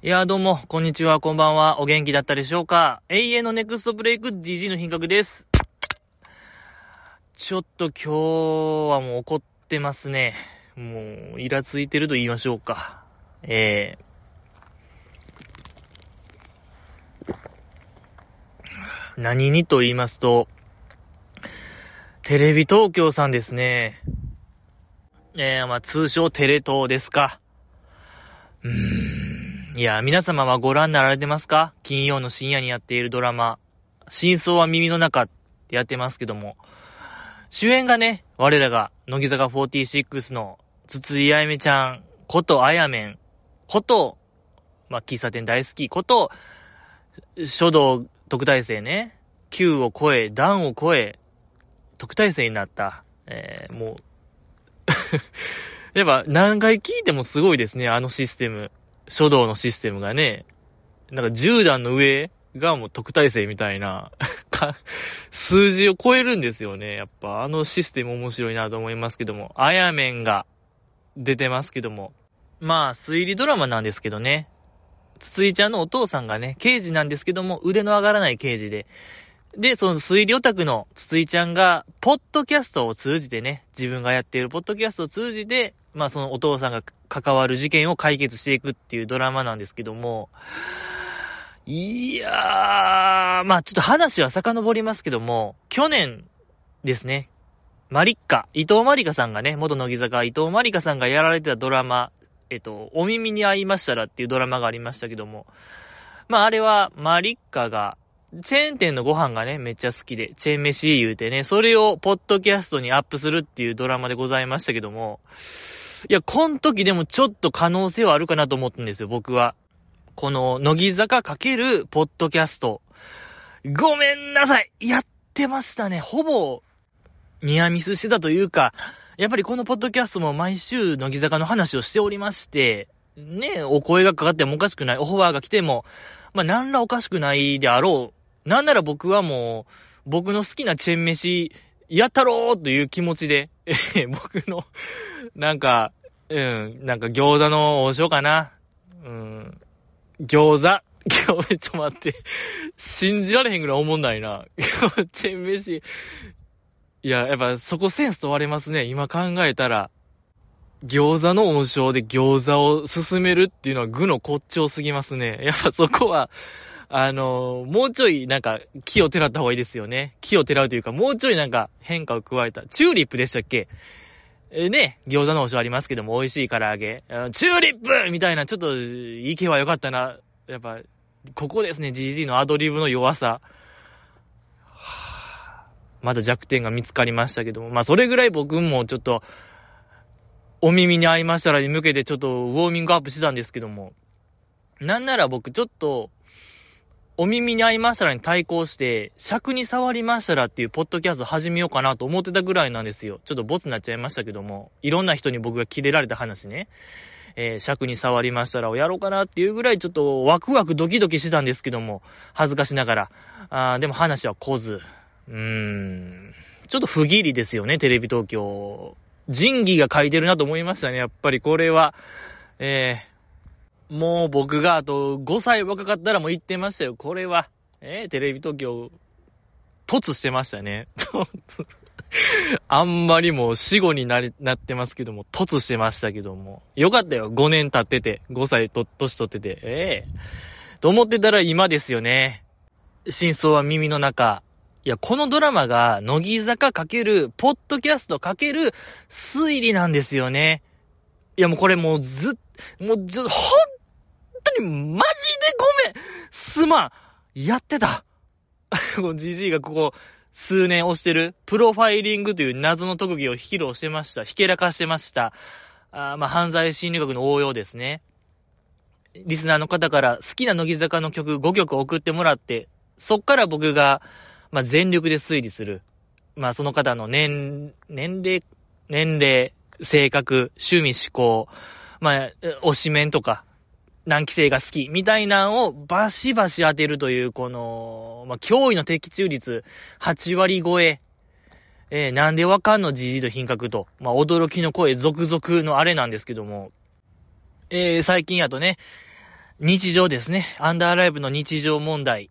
いや、どうも、こんにちは、こんばんは。お元気だったでしょうか？永遠のネクストブレイク GG の品格です。ちょっと今日はもう怒ってますね。もう、イラついてると言いましょうか。えー、何にと言いますと、テレビ東京さんですね。えー、まあ、通称テレ東ですか。うーん。いや、皆様はご覧になられてますか？金曜の深夜にやっているドラマ、真相は耳の中ってやってますけども、主演がね、我らが、乃木坂46の筒井あやめちゃん、ことあやめん、こと、まあ、喫茶店大好き、こと、書道特待生ね、級を超え、段を超え、特待生になった。えー、もう やっぱ何回聞いてもすごいですね、あのシステム。書道のシステムがね。なんか10段の上がもう特待生みたいな 数字を超えるんですよね。やっぱあのシステム面白いなと思いますけども。あやめんが出てますけども。まあ、推理ドラマなんですけどね。つついちゃんのお父さんがね、刑事なんですけども、腕の上がらない刑事で、で、その推理オタクの筒井ちゃんが、ポッドキャストを通じてね、自分がやっているポッドキャストを通じて、まあそのお父さんが関わる事件を解決していくっていうドラマなんですけども、いやー、まあちょっと話は遡りますけども、去年ですね、マリッカ、伊藤マリカさんがね、元乃木坂伊藤マリカさんがやられてたドラマ、えっと、お耳に合いましたらっていうドラマがありましたけども、まああれはマリッカがチェーン店のご飯がね、めっちゃ好きで、チェーン飯言うてね、それをポッドキャストにアップするっていうドラマでございましたけども、いや、この時でもちょっと可能性はあるかなと思ったんですよ、僕は。この、乃木坂かけるポッドキャスト。ごめんなさいやってましたね。ほぼ、ニアミスしてたというか、やっぱりこのポッドキャストも毎週乃木坂の話をしておりまして、ね、お声がかかってもおかしくない、オファーが来ても、まあ、なんらおかしくないであろうなんなら僕はもう、僕の好きなチェーン飯、やったろーという気持ちで、僕の、なんか、うん、なんか餃子の王将かな。うん、餃子？今日めっちゃ待って。信じられへんぐらい思んないな。チェーン飯。いや、やっぱそこセンス問われますね。今考えたら。餃子の王将で餃子を進めるっていうのは具の骨頂すぎますね。やっぱそこは、あの、もうちょいなんか木をてらった方がいいですよね。木をてらうというか、もうちょいなんか変化を加えた。チューリップでしたっけ？え、ね、餃子の王将ありますけども、美味しい唐揚げ。チューリップみたいな、ちょっと、いけばよかったな。やっぱ、ここですね、GG のアドリブの弱さ。まだ弱点が見つかりましたけども、まあそれぐらい僕もちょっと、お耳に合いましたらに向けてちょっとウォーミングアップしてたんですけども、なんなら僕ちょっと、お耳に合いましたらに対抗して、尺に触りましたらっていうポッドキャスト始めようかなと思ってたぐらいなんですよ。ちょっとボツになっちゃいましたけども、いろんな人に僕がキレられた話ね、えー、尺に触りましたらをやろうかなっていうぐらいちょっとワクワクドキドキしてたんですけども、恥ずかしながら。あーでも話は来ず。うーん。ちょっと不義理ですよね、テレビ東京。仁義が書いてるなと思いましたね、やっぱりこれは。えー、もう僕があと5歳若かったらもう言ってましたよ。これは、えー、テレビ東京、突してましたね。あんまりもう死後になり、なってますけども、突してましたけども。よかったよ。5年経ってて、5歳と、年取ってて。ええー、と思ってたら今ですよね。真相は耳の中。いや、このドラマが、乃木坂かける、ポッドキャストかける、推理なんですよね。いや、もうこれもうず、もうちょ、ほんにマジでごめんすまんやってたじじいがここ、数年押してる、プロファイリングという謎の特技を披露してました。ひけらかしてました。あまあ、犯罪心理学の応用ですね。リスナーの方から好きな乃木坂の曲5曲送ってもらって、そっから僕が、まあ、全力で推理する。まあ、その方の年、年齢、年齢、性格、趣味思考、まあ、推しメンとか、何期生が好き、みたいなのをバシバシ当てるという、この、まあ、驚異の的中率、8割超え。えー、なんでわかんのじじと品格と、まあ、驚きの声続々のあれなんですけども、えー、最近やとね、日常ですね。アンダーライブの日常問題。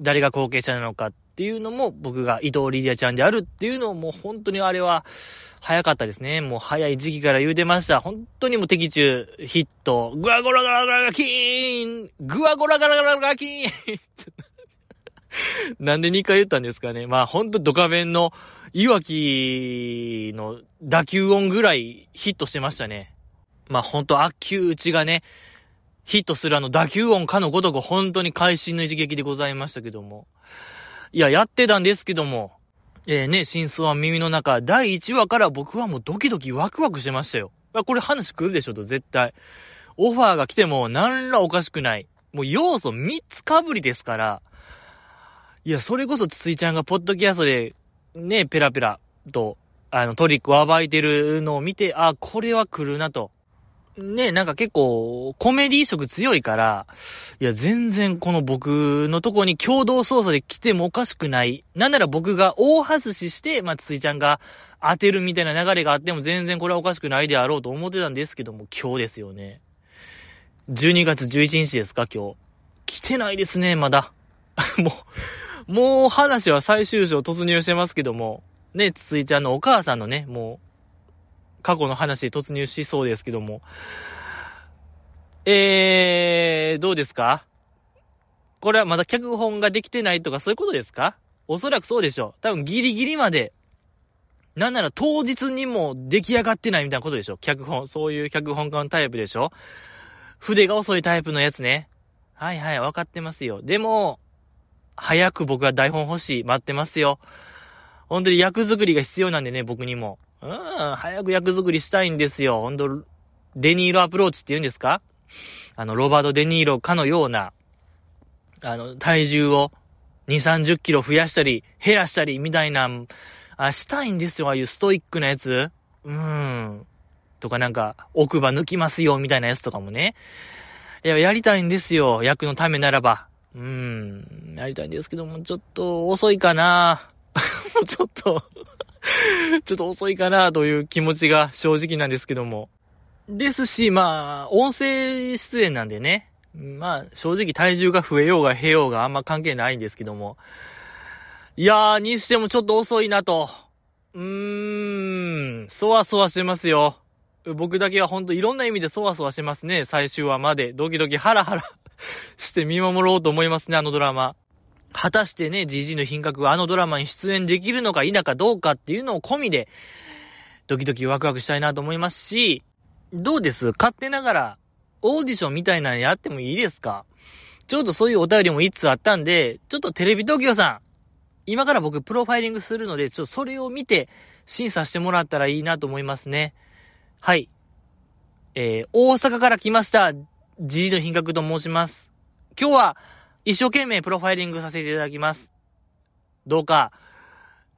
誰が後継者なのかっていうのも、僕が伊藤リリアちゃんであるっていうのも本当にあれは、早かったですね。もう早い時期から言うてました。本当にもう敵中、ヒット、グワゴラガラガラガキーングワゴラガラガラガキーンなんで2回言ったんですかね。まあほんとドカベンの、いわきの打球音ぐらいヒットしてましたね。まあほんと悪球打ちがね、ヒットするあの打球音かのごとく本当に会心の一撃でございましたけども。いや、やってたんですけども、えー、ね、真相は耳の中、第1話から僕はもうドキドキワクワクしてましたよ。これ話来るでしょと、絶対。オファーが来ても何らおかしくない。もう要素3つかぶりですから。いや、それこそついちゃんがポッドキャストで、ね、ペラペラと、あの、トリックを暴いてるのを見て、あ、これは来るなと。ね、なんか結構、コメディ色強いから、いや、全然この僕のとこに共同操作で来てもおかしくない。なんなら僕が大外しして、まあ、ついちゃんが当てるみたいな流れがあっても全然これはおかしくないであろうと思ってたんですけども、今日ですよね。12月11日ですか、今日。来てないですね、まだ。もう、もう話は最終章突入してますけども、ね、ついちゃんのお母さんのね、もう、過去の話に突入しそうですけども。えー、どうですか？これはまだ脚本ができてないとかそういうことですか？おそらくそうでしょう。多分ギリギリまで、なんなら当日にも出来上がってないみたいなことでしょ脚本、そういう脚本家のタイプでしょ筆が遅いタイプのやつね。はいはい、わかってますよ。でも、早く僕は台本欲しい。待ってますよ。本当に役作りが必要なんでね、僕にも。うん、早く役作りしたいんですよ。ほんと、デニーロアプローチって言うんですか？あの、ロバート・デニーロかのような、あの、体重を2、30キロ増やしたり、減らしたり、みたいな、あ、したいんですよ、ああいうストイックなやつ。うーん。とかなんか、奥歯抜きますよ、みたいなやつとかもね。いや、やりたいんですよ、役のためならば。うーん、やりたいんですけども、ちょっと遅いかな もうちょっと ちょっと遅いかなという気持ちが正直なんですけども。ですし、まあ、音声出演なんでね。まあ、正直体重が増えようが減ようがあんま関係ないんですけども。いやー、にしてもちょっと遅いなと。うーん、そわそわしてますよ。僕だけはほんといろんな意味でそわそわしてますね。最終話まで。ドキドキハラハラ して見守ろうと思いますね、あのドラマ。果たしてね、GG の品格があのドラマに出演できるのか否かどうかっていうのを込みで、ドキドキワクワクしたいなと思いますし、どうです？勝手ながら、オーディションみたいなのやってもいいですか？ちょうどそういうお便りも一通あったんで、ちょっとテレビ東京さん、今から僕プロファイリングするので、ちょっとそれを見て審査してもらったらいいなと思いますね。はい。えー、大阪から来ました、GG の品格と申します。今日は、一生懸命プロファイリングさせていただきます。どうか、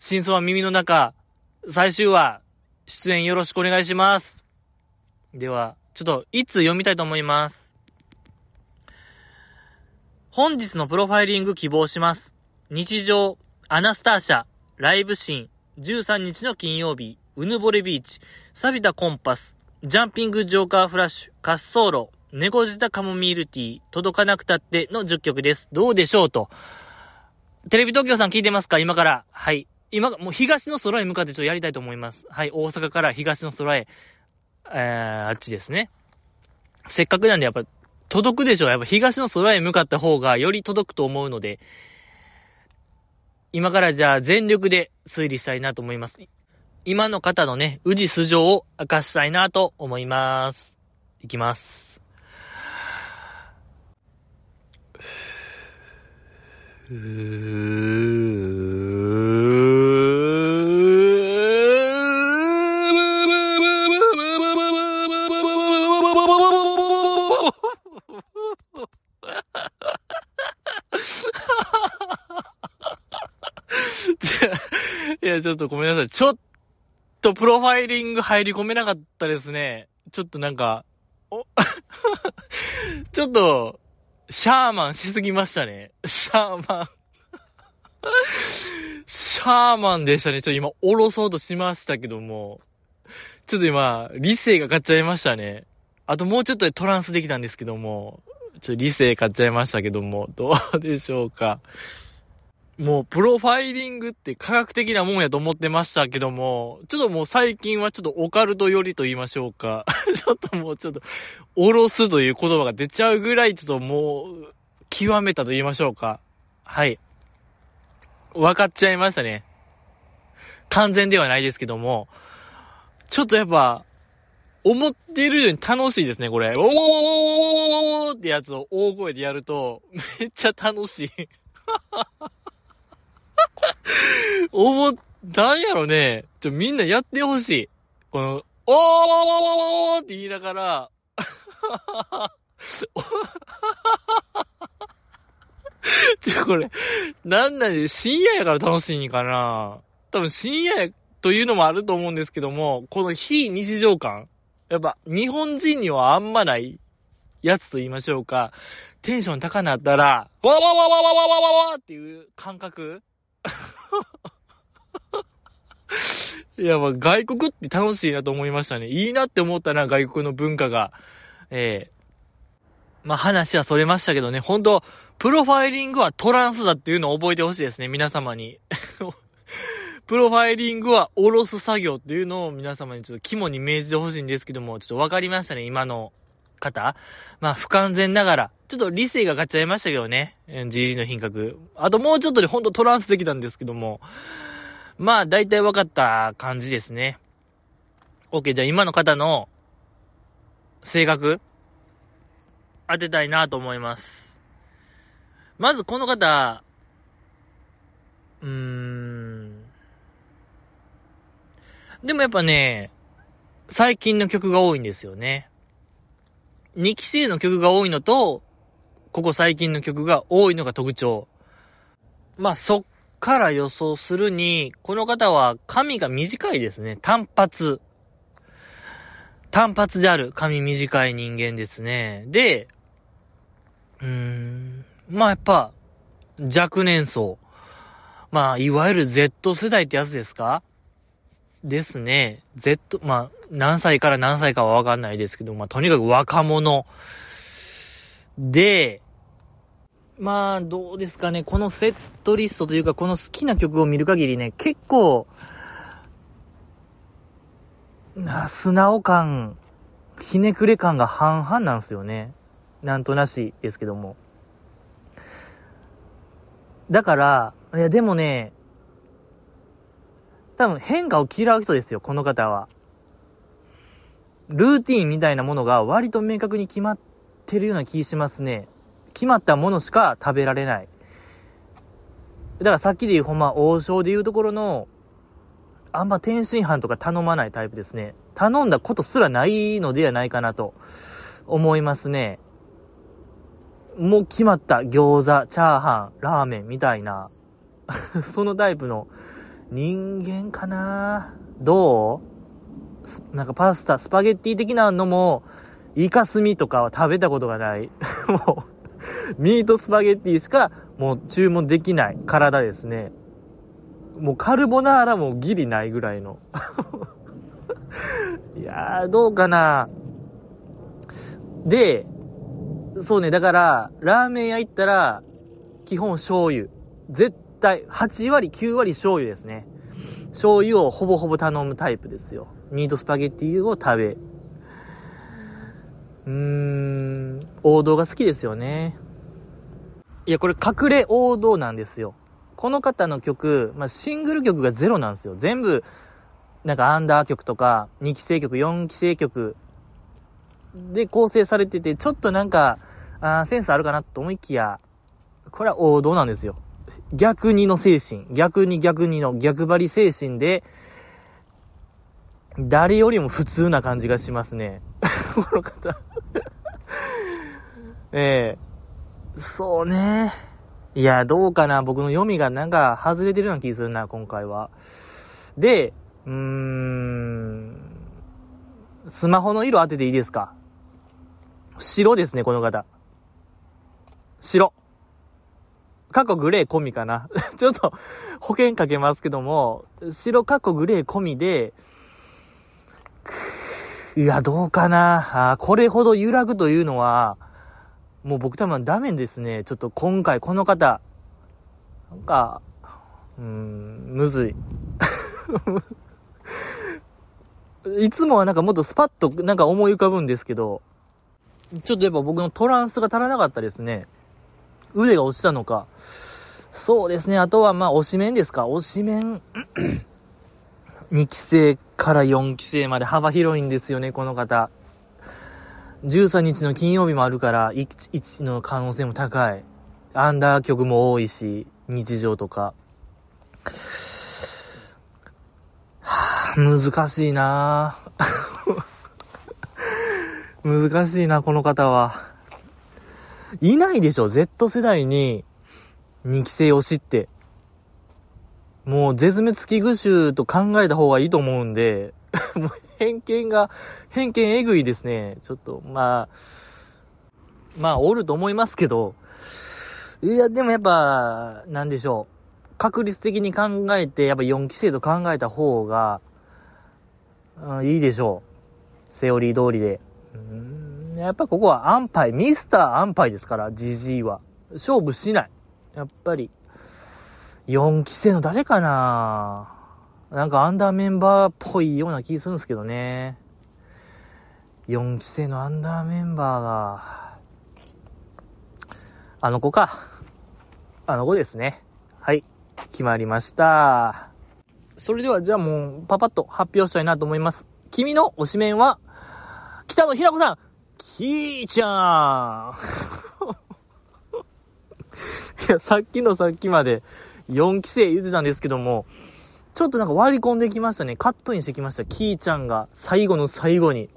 真相は耳の中、最終話、出演よろしくお願いします。では、ちょっと、いつ読みたいと思います。本日のプロファイリング希望します。日常、アナスターシャ、ライブシーン、13日の金曜日、うぬぼれビーチ、錆びたコンパス、ジャンピングジョーカーフラッシュ、滑走路、猫舌カモミールティー、届かなくたっての10曲です。どうでしょうと。テレビ東京さん聞いてますか？今から。はい。今、もう東の空へ向かってちょっとやりたいと思います。はい。大阪から東の空へ、えー、あっちですね。せっかくなんでやっぱ、届くでしょう。やっぱ東の空へ向かった方がより届くと思うので、今からじゃあ全力で推理したいなと思います。今の方のね、宇治素性を明かしたいなと思います。いきます。う ーいや、ちょっとごめんなさい。ちょっとプロファイリング入り込めなかったですね。ちょっとなんか、お ちょっと、シャーマンしすぎましたね。シャーマンシャーマンでしたね。ちょっと今、おろそうとしましたけども。ちょっと今、理性が勝っちゃいましたね。あともうちょっとでトランスできたんですけども。ちょっと理性買っちゃいましたけども、どうでしょうか。もう、プロファイリングって科学的なもんやと思ってましたけども、ちょっともう最近はちょっとオカルト寄りと言いましょうか。ちょっともうちょっと、おろすという言葉が出ちゃうぐらい、ちょっともう、極めたと言いましょうか。はい。分かっちゃいましたね。完全ではないですけども、ちょっとやっぱ、思ってるより楽しいですね、これ。おーってやつを大声でやると、めっちゃ楽しい。ははは 思っ、なんやろね。ちょ、みんなやってほしい。この、おーって言いながら、ちょ、これ、なんなんで、深夜やから楽しいんかな多分深夜やというのもあると思うんですけども、この非日常感やっぱ、日本人にはあんまないやつと言いましょうか。テンション高なったら、わわわわわわわわわっていう感覚いや、まあ、外国って楽しいなと思いましたね。いいなって思ったな、外国の文化が。ええー、まあ、話はそれましたけどね、ほんと、プロファイリングはトランスだっていうのを覚えてほしいですね、皆様に。プロファイリングはおろす作業っていうのを皆様にちょっと肝に銘じてほしいんですけども、ちょっとわかりましたね、今の方？まあ、不完全ながら。ちょっと理性が勝っちゃいましたけどね。GG の品格。あともうちょっとでほんとトランスできたんですけども。まあ、大体分かった感じですね。OK、じゃあ今の方の性格当てたいなと思います。まずこの方、うーん。でもやっぱね、最近の曲が多いんですよね。2期生の曲が多いのと、ここ最近の曲が多いのが特徴。まあ、そっから予想するに、この方は髪が短いですね。単発。単発である髪短い人間ですね。で、うーん、まあやっぱ、若年層。まあ、いわゆる Z 世代ってやつですかですね。Z、まあ、何歳から何歳かはわかんないですけど、まあ、とにかく若者。で、まあ、どうですかね。このセットリストというか、この好きな曲を見る限りね、結構、な、素直感、ひねくれ感が半々なんですよね。なんとなしですけども。だから、いや、でもね、多分変化を嫌う人ですよ、この方は。ルーティンみたいなものが割と明確に決まってるような気しますね。決まったものしか食べられない。だからさっきで言うほんま王将で言うところの、あんま天津飯とか頼まないタイプですね。頼んだことすらないのではないかなと思いますね。もう決まった餃子、チャーハン、ラーメンみたいな、そのタイプの人間かな？どう？なんかパスタ、スパゲッティ的なのも、イカスミとかは食べたことがない。もう、ミートスパゲッティしかもう注文できない体ですね。もうカルボナーラもギリないぐらいの。いやー、どうかな？で、そうね、だから、ラーメン屋行ったら、基本醤油。絶対、8割、9割醤油ですね。醤油をほぼほぼ頼むタイプですよ。ミートスパゲッティを食べ。うーん、王道が好きですよね。いや、これ隠れ王道なんですよ。この方の曲、まあ、シングル曲がゼロなんですよ。全部、なんかアンダー曲とか、2期生曲、4期生曲で構成されてて、ちょっとなんか、あセンスあるかなと思いきや、これは王道なんですよ。逆にの精神、逆に逆にの逆張り精神で、誰よりも普通な感じがしますね。この方 ええ、そうね。いや、どうかな。僕の読みがなんか外れてるような気するな、今回は。で、うーん、スマホの色当てていいですか？白ですね、この方。白。過去グレー込みかな。ちょっと保険かけますけども、白過去グレー込みで、いや、どうかな。あこれほど揺らぐというのは、もう僕多分ダメですね。ちょっと今回この方、なんか、うーん、むずい。いつもはなんかもっとスパッとなんか思い浮かぶんですけど、ちょっとやっぱ僕のトランスが足らなかったですね。腕が落ちたのか。そうですね。あとはまあ、押し面ですか。押し面、2期生から4期生まで幅広いんですよね、この方。13日の金曜日もあるから、1の可能性も高い。アンダー曲も多いし、日常とか。はぁ、難しいなぁ。難しいな、この方は。いないでしょ、Z 世代に、2期生推しって。もう絶滅危惧種と考えた方がいいと思うんで、偏見が、偏見えぐいですね。ちょっと、まあ、まあ、おると思いますけど、いや、でもやっぱ、なんでしょう。確率的に考えて、やっぱ4期生と考えた方が、うん、いいでしょう。セオリー通りで。うんやっぱここは安牌、ミスター安牌ですから、GG は。勝負しない。やっぱり、4期生の誰かななんかアンダーメンバーっぽいような気するんですけどね。4期生のアンダーメンバーが、あの子か。あの子ですね。はい。決まりました。それではじゃあもうパパッと発表したいなと思います。君の推しメンは、北野ひな子さんキーちゃーん いや、さっきのさっきまで4期生言ってたんですけども、ちょっとなんか割り込んできましたね。カットインしてきました。キーちゃんが最後の最後に。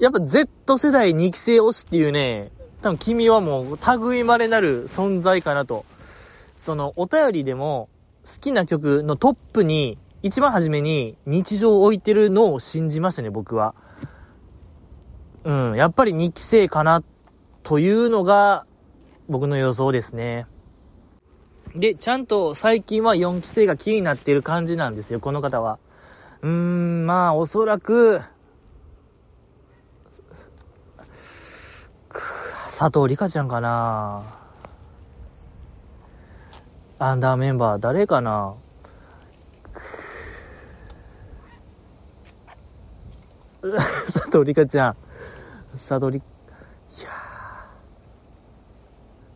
やっぱ Z 世代2期生推しっていうね、多分君はもう類まれなる存在かなと。そのお便りでも好きな曲のトップに、一番初めに日常を置いてるのを信じましたね、僕は。うん、やっぱり2期生かな、というのが僕の予想ですね。で、ちゃんと最近は4期生が気になっている感じなんですよ、この方は。うーん、まあ、おそらく、佐藤里香ちゃんかなアンダーメンバー誰かな 佐藤里香ちゃん。佐藤里、いや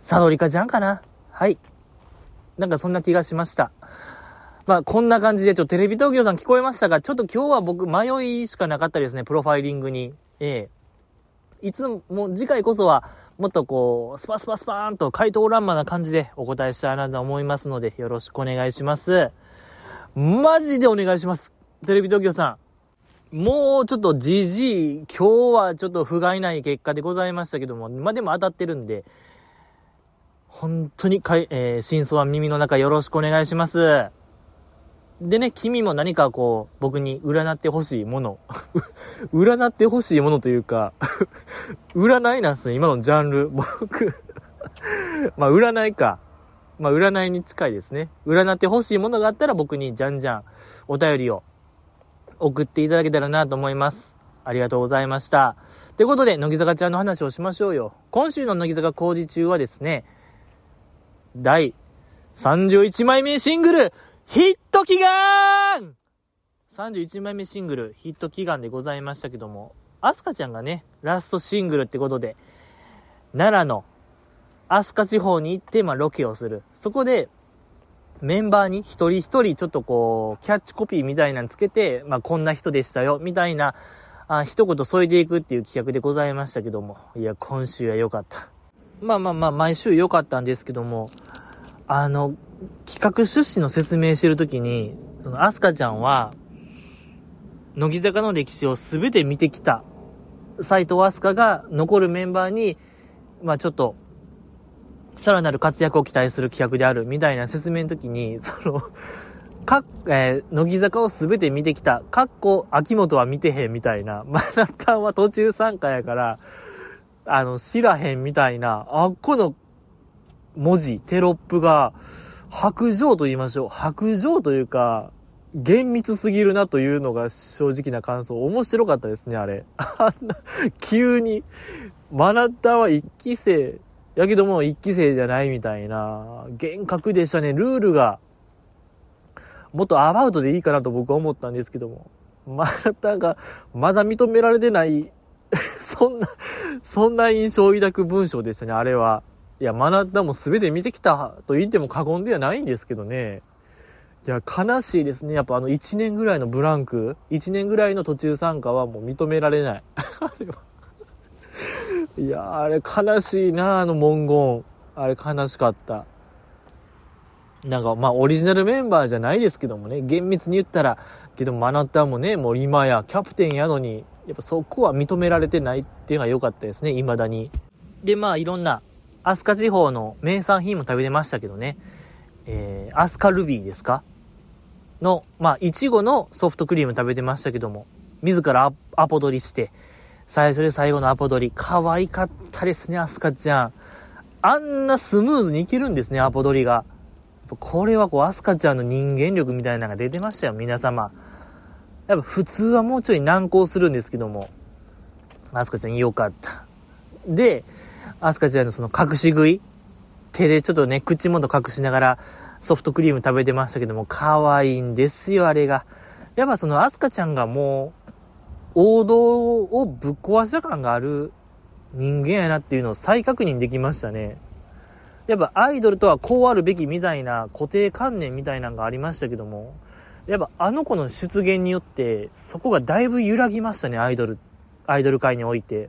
佐藤里香ちゃんかな？はい。なんかそんな気がしました。まあ、こんな感じで、ちょっとテレビ東京さん聞こえましたが、ちょっと今日は僕、迷いしかなかったですね、プロファイリングに。ええいつも、次回こそは、もっとこう、スパスパスパーンと回答欄間な感じでお答えしたいなと思いますので、よろしくお願いします。マジでお願いします。テレビ東京さん。もうちょっと GG、今日はちょっと不甲斐ない結果でございましたけども、まあ、でも当たってるんで、本当にかい、えー、真相は耳の中よろしくお願いします。でね、君も何かこう、僕に占ってほしいもの。占ってほしいものというか 占いなんすね、今のジャンル。僕 まあ、占いか。まあ、占いに近いですね。占ってほしいものがあったら僕にじゃんじゃんお便りを送っていただけたらなと思います。ありがとうございました。ということで、乃木坂ちゃんの話をしましょうよ。今週の乃木坂工事中はですね、第31枚目シングル、ヒット祈願 !31 枚目シングル、ヒット祈願でございましたけども、アスカちゃんがね、ラストシングルってことで、奈良のアスカ地方に行って、まあ、ロケをする。そこで、メンバーに一人一人ちょっとこう、キャッチコピーみたいなのつけて、まあ、こんな人でしたよ、みたいな、あ一言添えていくっていう企画でございましたけども、いや、今週は良かった。まあまあまあ、毎週良かったんですけども、あの、企画趣旨の説明してるときに、その、アスカちゃんは、乃木坂の歴史をすべて見てきた、斎藤アスカが残るメンバーに、まあちょっと、さらなる活躍を期待する企画であるみたいな説明の時に、その、かえー、乃木坂をすべて見てきた、かっこ、秋元は見てへんみたいな、まなたんは途中参加やから、あの、知らへんみたいな、あっこの文字、テロップが、白状と言いましょう。白状というか、厳密すぎるなというのが正直な感想。面白かったですね、あれ。あんな、急に、マナタは一期生、やけども一期生じゃないみたいな、厳格でしたね、ルールが。もっとアバウトでいいかなと僕は思ったんですけども。マナタがまだ認められてない そんな、そんな印象を抱く文章でしたね、あれは。いや、マナタも全て見てきたと言っても過言ではないんですけどね。いや、悲しいですね。やっぱあの1年ぐらいのブランク、1年ぐらいの途中参加はもう認められない。あれは。いや、あれ悲しいな、あの文言。あれ悲しかった。なんか、まあ、オリジナルメンバーじゃないですけどもね、厳密に言ったら、けど、マナタもね、もう今やキャプテンやのに、やっぱそこは認められてないっていうのが良かったですね、未だに。で、まあ、いろんなアスカ地方の名産品も食べれましたけどね、えー、アスカルビーですか？の、まあ、いちごのソフトクリーム食べてましたけども、自らアポ取りして、最初で最後のアポ取り、可愛かったですね、アスカちゃん。あんなスムーズにいけるんですね、アポ取りが。これはこう、アスカちゃんの人間力みたいなのが出てましたよ、皆様。やっぱ普通はもうちょい難航するんですけども、アスカちゃんよかった。で、アスカちゃんのその隠し食い手でちょっとね、口元隠しながらソフトクリーム食べてましたけども、可愛いんですよ、あれが。やっぱそのアスカちゃんがもう、王道をぶっ壊した感がある人間やなっていうのを再確認できましたね。やっぱアイドルとはこうあるべきみたいな固定観念みたいなのがありましたけども、やっぱあの子の出現によって、そこがだいぶ揺らぎましたね、アイドル、アイドル界において。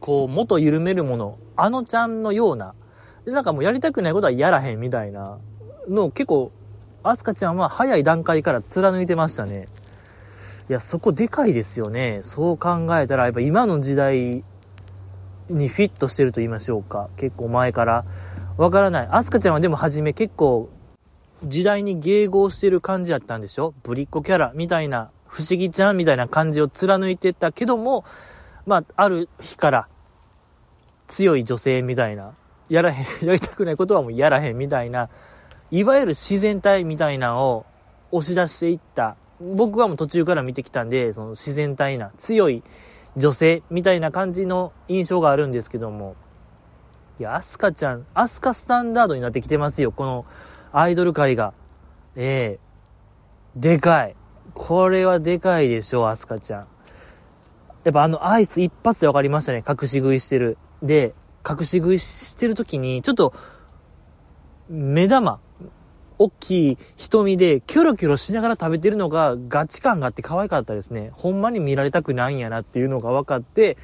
こう、元緩めるもの、あのちゃんのような、で、なんかもうやりたくないことはやらへんみたいなの結構、アスカちゃんは早い段階から貫いてましたね。いや、そこでかいですよね。そう考えたら、やっぱ今の時代にフィットしてると言いましょうか。結構前から。わからない。アスカちゃんはでも初め結構、時代に迎合してる感じだったんでしょ？ぶりっ子キャラみたいな、不思議ちゃんみたいな感じを貫いてたけども、まあ、ある日から、強い女性みたいな、やらへん、やりたくないことはもうやらへんみたいな、いわゆる自然体みたいなのを押し出していった。僕はもう途中から見てきたんで、その自然体な、強い女性みたいな感じの印象があるんですけども、いや、アスカちゃん、アスカスタンダードになってきてますよ、このアイドル界が。ええー、でかい。これはでかいでしょ、アスカちゃん。やっぱあのアイス一発で分かりましたね、隠し食いしてる。で、隠し食いしてる時に、ちょっと、目玉、大きい瞳でキョロキョロしながら食べてるのがガチ感があって可愛かったですね。ほんまに見られたくないんやなっていうのが分かって、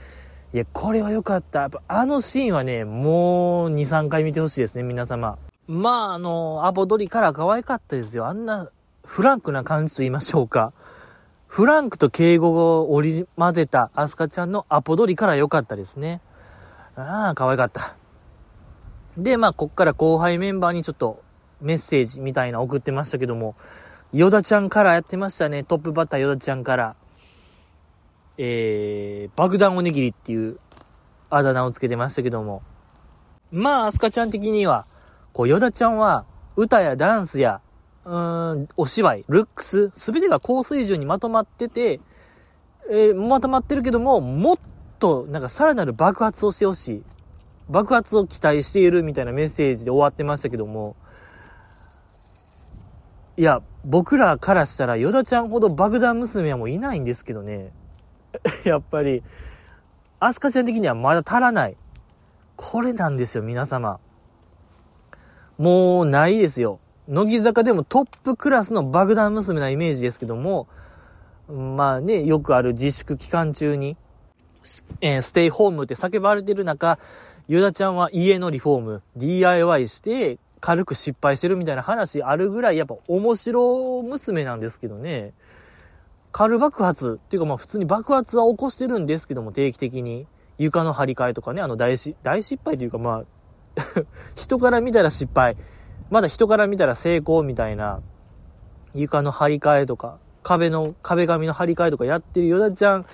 いや、これは良かった。やっぱあのシーンはね、もう2、3回見てほしいですね、皆様。まあ、あの、アポドリから可愛かったですよ。あんなフランクな感じと言いましょうか。フランクと敬語を織り混ぜたアスカちゃんのアポドリから良かったですね。ああ、可愛かった。で、まあ、こっから後輩メンバーにちょっとメッセージみたいな送ってましたけども、ヨダちゃんからやってましたね。トップバッターヨダちゃんから。えー、爆弾おにぎりっていうあだ名をつけてましたけども。まあ、アスカちゃん的には、こう、ヨダちゃんは、歌やダンスや、うーん、お芝居、ルックス、すべてが高水準にまとまってて、えー、まとまってるけども、もっと、なんかさらなる爆発をしてほしい。爆発を期待しているみたいなメッセージで終わってましたけども、いや、僕らからしたら、ヨダちゃんほど爆弾娘はもういないんですけどね。やっぱり、アスカちゃん的にはまだ足らない。これなんですよ、皆様。もうないですよ。乃木坂でもトップクラスの爆弾娘なイメージですけども、まあね、よくある自粛期間中に、えー、ステイホームって叫ばれてる中、ヨダちゃんは家のリフォーム、DIY して、軽く失敗してるみたいな話あるぐらい、やっぱ面白娘なんですけどね。軽爆発っていうかまあ普通に爆発は起こしてるんですけども、定期的に。床の張り替えとかね、あの大、失敗というかまあ 人から見たら失敗。まだ人から見たら成功みたいな、床の張り替えとか、壁の、壁紙の張り替えとかやってるヨダちゃん、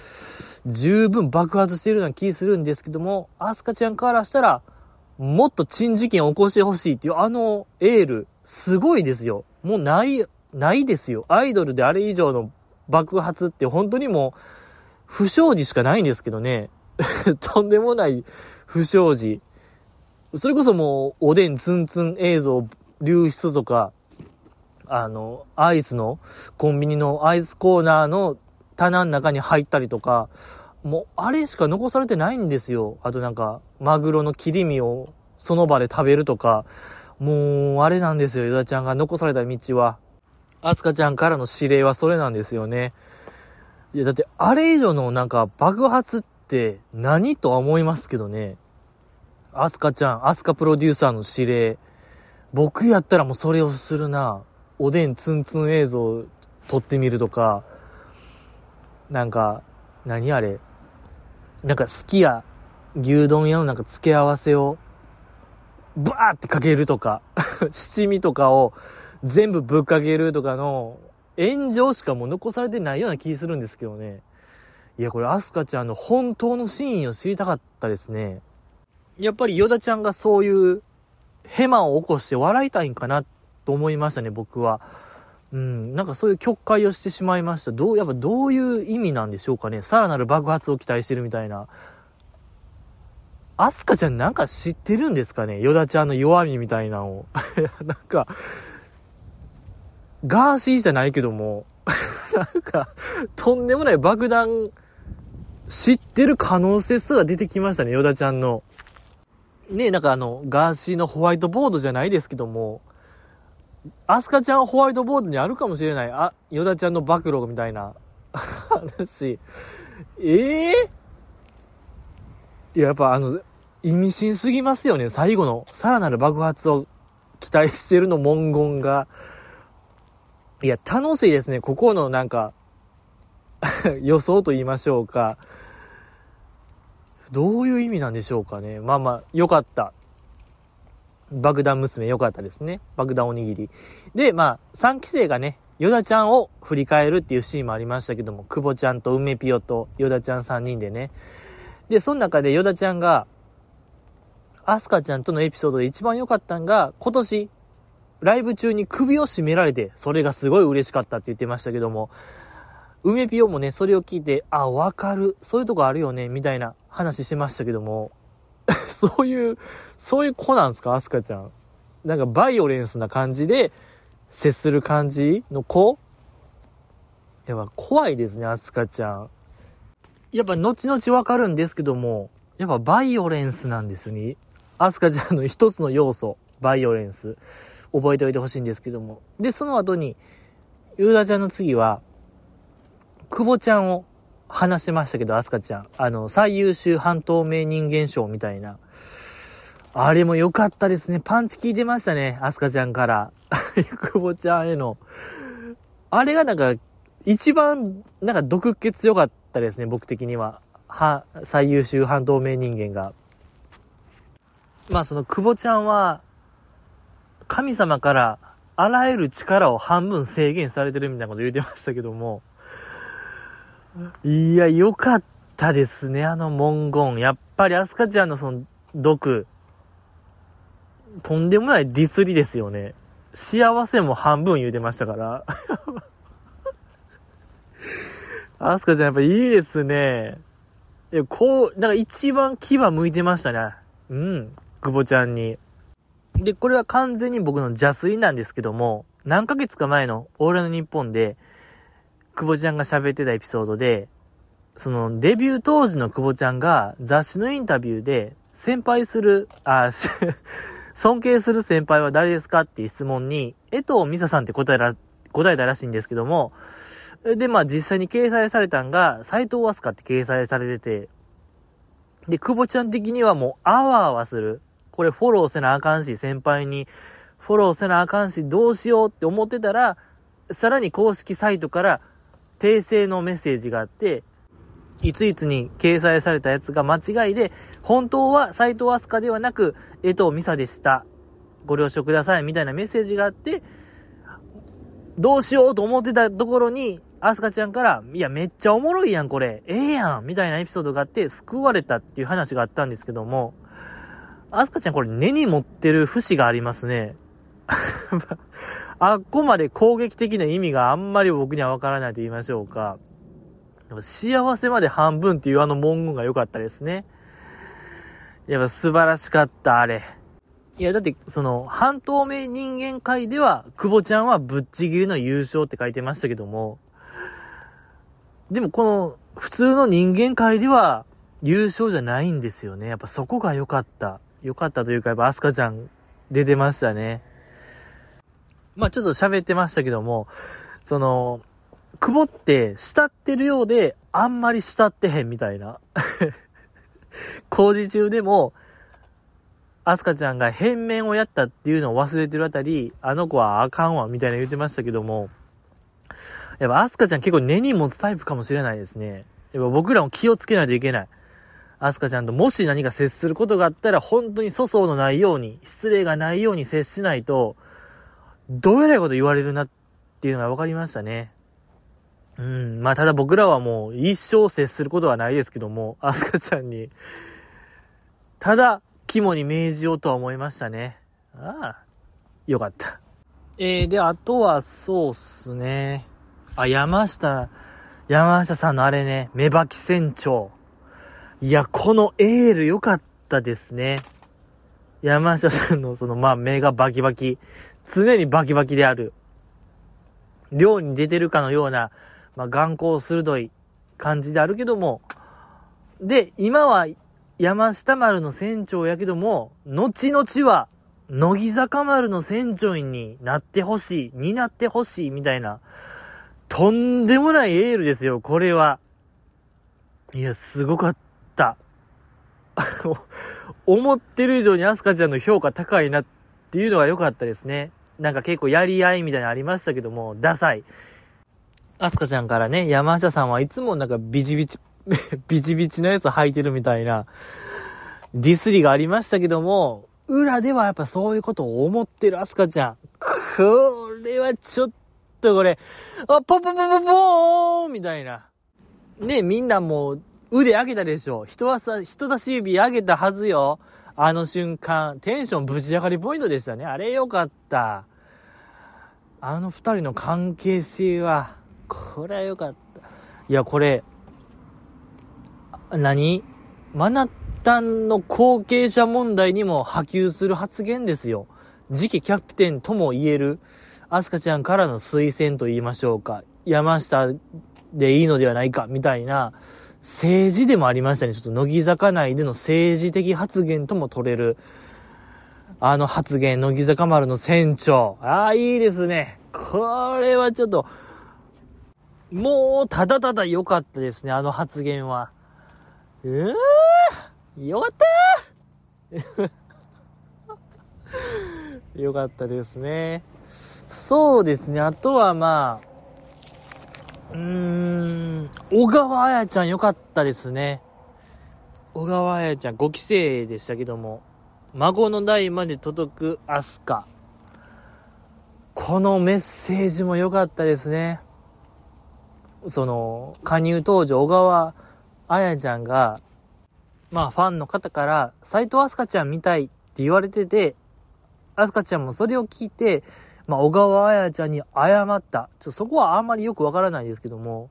十分爆発してるような気するんですけども、アスカちゃんからしたら、もっと珍事件を起こしてほしいっていう、あのエール、すごいですよ。もうない、ないですよ。アイドルであれ以上の爆発って本当にもう、不祥事しかないんですけどね。とんでもない不祥事。それこそもう、おでんツンツン映像流出とか、あの、アイスの、コンビニのアイスコーナーの棚の中に入ったりとか、もう、あれしか残されてないんですよ。あとなんか、マグロの切り身をその場で食べるとか、もう、あれなんですよ、ヨダちゃんが残された道は。アスカちゃんからの指令はそれなんですよね。いや、だって、あれ以上のなんか爆発って何とは思いますけどね。アスカちゃん、アスカプロデューサーの指令。僕やったらもうそれをするな。おでんツンツン映像撮ってみるとか、なんか、何あれ？なんか好きや牛丼屋のなんか付け合わせを、バーってかけるとか、七味とかを全部ぶっかけるとかの炎上しかもう残されてないような気するんですけどね。いや、これアスカちゃんの本当の真意を知りたかったですね。やっぱりヨダちゃんがそういうヘマを起こして笑いたいんかなと思いましたね、僕は。うん、なんかそういう曲解をしてしまいました。どう、やっぱどういう意味なんでしょうかね。さらなる爆発を期待してるみたいな。アスカちゃんなんか知ってるんですかね？ヨダちゃんの弱みみたいなのを。なんか、ガーシーじゃないけども、なんか、とんでもない爆弾、知ってる可能性すら出てきましたね、ヨダちゃんの。ねなんかあの、ガーシーのホワイトボードじゃないですけども、アスカちゃんホワイトボードにあるかもしれない。あ、ヨダちゃんの暴露みたいな話。ええー、いや、やっぱあの、意味深すぎますよね。最後のさらなる爆発を期待してるの文言が。いや、楽しいですね。ここのなんか 予想と言いましょうか。どういう意味なんでしょうかね。まあまあ、よかった。爆弾娘よかったですね。爆弾おにぎり。で、まあ、3期生がね、ヨダちゃんを振り返るっていうシーンもありましたけども、久保ちゃんと梅ピヨとヨダちゃん3人でね。で、その中でヨダちゃんが、アスカちゃんとのエピソードで一番良かったんが、今年、ライブ中に首を絞められて、それがすごい嬉しかったって言ってましたけども、梅ピヨもね、それを聞いて、あ、わかる。そういうとこあるよね、みたいな話してましたけども、そういう、そういう子なんすか？アスカちゃん。なんかバイオレンスな感じで接する感じの子？やっぱ怖いですね、アスカちゃん。やっぱ後々わかるんですけども、やっぱバイオレンスなんですね。アスカちゃんの一つの要素、バイオレンス。覚えておいてほしいんですけども。で、その後に、ユーダちゃんの次は、久保ちゃんを話しましたけど、アスカちゃん。あの、最優秀半透明人間賞みたいな。あれも良かったですね。パンチ効いてましたね。アスカちゃんから。久保ちゃんへの。あれがなんか、一番、なんか毒血良かったですね。僕的には。は、最優秀半透明人間が。まあその久保ちゃんは、神様からあらゆる力を半分制限されてるみたいなこと言ってましたけども、いや、よかったですね、あの文言。やっぱりアスカちゃんのその毒、とんでもないディスりですよね。幸せも半分言うてましたから。アスカちゃんやっぱいいですね。いや、こう、なんか一番牙向いてましたね。うん。久保ちゃんに。で、これは完全に僕の邪推なんですけども、何ヶ月か前のオーラの日本で、久保ちゃんが喋ってたエピソードで、そのデビュー当時の久保ちゃんが雑誌のインタビューで、先輩する、あ、尊敬する先輩は誰ですかっていう質問に、江藤美沙さんって答えら、答えたらしいんですけども、で、まあ実際に掲載されたんが、斎藤飛鳥って掲載されてて、で、久保ちゃん的にはもう、あわあわする。これフォローせなあかんし、先輩にフォローせなあかんし、どうしようって思ってたら、さらに公式サイトから訂正のメッセージがあって、いついつに掲載されたやつが間違いで、本当は斎藤飛鳥ではなく、江藤美沙でした。ご了承ください。みたいなメッセージがあって、どうしようと思ってたところに、アスカちゃんから、いや、めっちゃおもろいやん、これ。ええやんみたいなエピソードがあって、救われたっていう話があったんですけども、アスカちゃんこれ根に持ってる節がありますね。あっこまで攻撃的な意味があんまり僕にはわからないと言いましょうか。幸せまで半分っていうあの文言が良かったですね。やっぱ素晴らしかった、あれ。いや、だって、その、半透明人間界では、久保ちゃんはぶっちぎりの優勝って書いてましたけども、でもこの、普通の人間界では、優勝じゃないんですよね。やっぱそこが良かった。良かったというか、やっぱアスカちゃん出てましたね。まあちょっと喋ってましたけども、その、久保って慕ってるようで、あんまり慕ってへんみたいな。工事中でも、アスカちゃんが変面をやったっていうのを忘れてるあたり、あの子はあかんわ、みたいな言ってましたけども、やっぱアスカちゃん結構根に持つタイプかもしれないですね。やっぱ僕らも気をつけないといけない。アスカちゃんともし何か接することがあったら、本当に粗相のないように、失礼がないように接しないと、どうえらいこと言われるなっていうのが分かりましたね。うん。まあ、ただ僕らはもう一生接することはないですけども、アスカちゃんに、ただ、肝に銘じようとは思いましたね。ああ、よかった。えー、で、あとは、そうっすね。あ、山下、山下さんのあれね、目ばき船長。いや、このエール良かったですね。山下さんのその、まあ、目がバキバキ。常にバキバキである。漁に出てるかのような、まあ、眼光鋭い感じであるけども、で、今は山下丸の船長やけども、後々は、乃木坂丸の船長になってほしい、になってほしい、みたいな、とんでもないエールですよ、これは。いや、すごかった。思ってる以上にアスカちゃんの評価高いなっていうのが良かったですね。なんか結構やり合いみたいなのありましたけども、ダサい。アスカちゃんからね、山下さんはいつもなんかビチビチ、ビチビチのやつ履いてるみたいな、ディスりがありましたけども、裏ではやっぱそういうことを思ってるアスカちゃん。これはちょっとこれ、あ、ポポポポポーンみたいな。ね、みんなもう腕上げたでしょ。人はさ、人差し指上げたはずよ。あの瞬間、テンションぶち上がりポイントでしたね。あれよかった。あの二人の関係性は、これはよかった。いや、これ、何？マナッタンの後継者問題にも波及する発言ですよ。次期キャプテンとも言える。アスカちゃんからの推薦と言いましょうか。山下でいいのではないか、みたいな、政治でもありましたね。ちょっと乃木坂内での政治的発言とも取れる。あの発言、乃木坂丸の船長。ああ、いいですね。これはちょっと、もう、ただただ良かったですね、あの発言は。うぅーよかった よかったですね。そうですね。あとはまあ、うーん、小川彩ちゃんよかったですね。小川彩ちゃん5期生でしたけども、孫の代まで届くアスカ。このメッセージも良かったですね。その、加入当時、小川彩ちゃんが、まあ、ファンの方から、斎藤飛鳥ちゃん見たいって言われてて、飛鳥ちゃんもそれを聞いて、まあ、小川彩ちゃんに謝った。ちょっとそこはあんまりよくわからないですけども、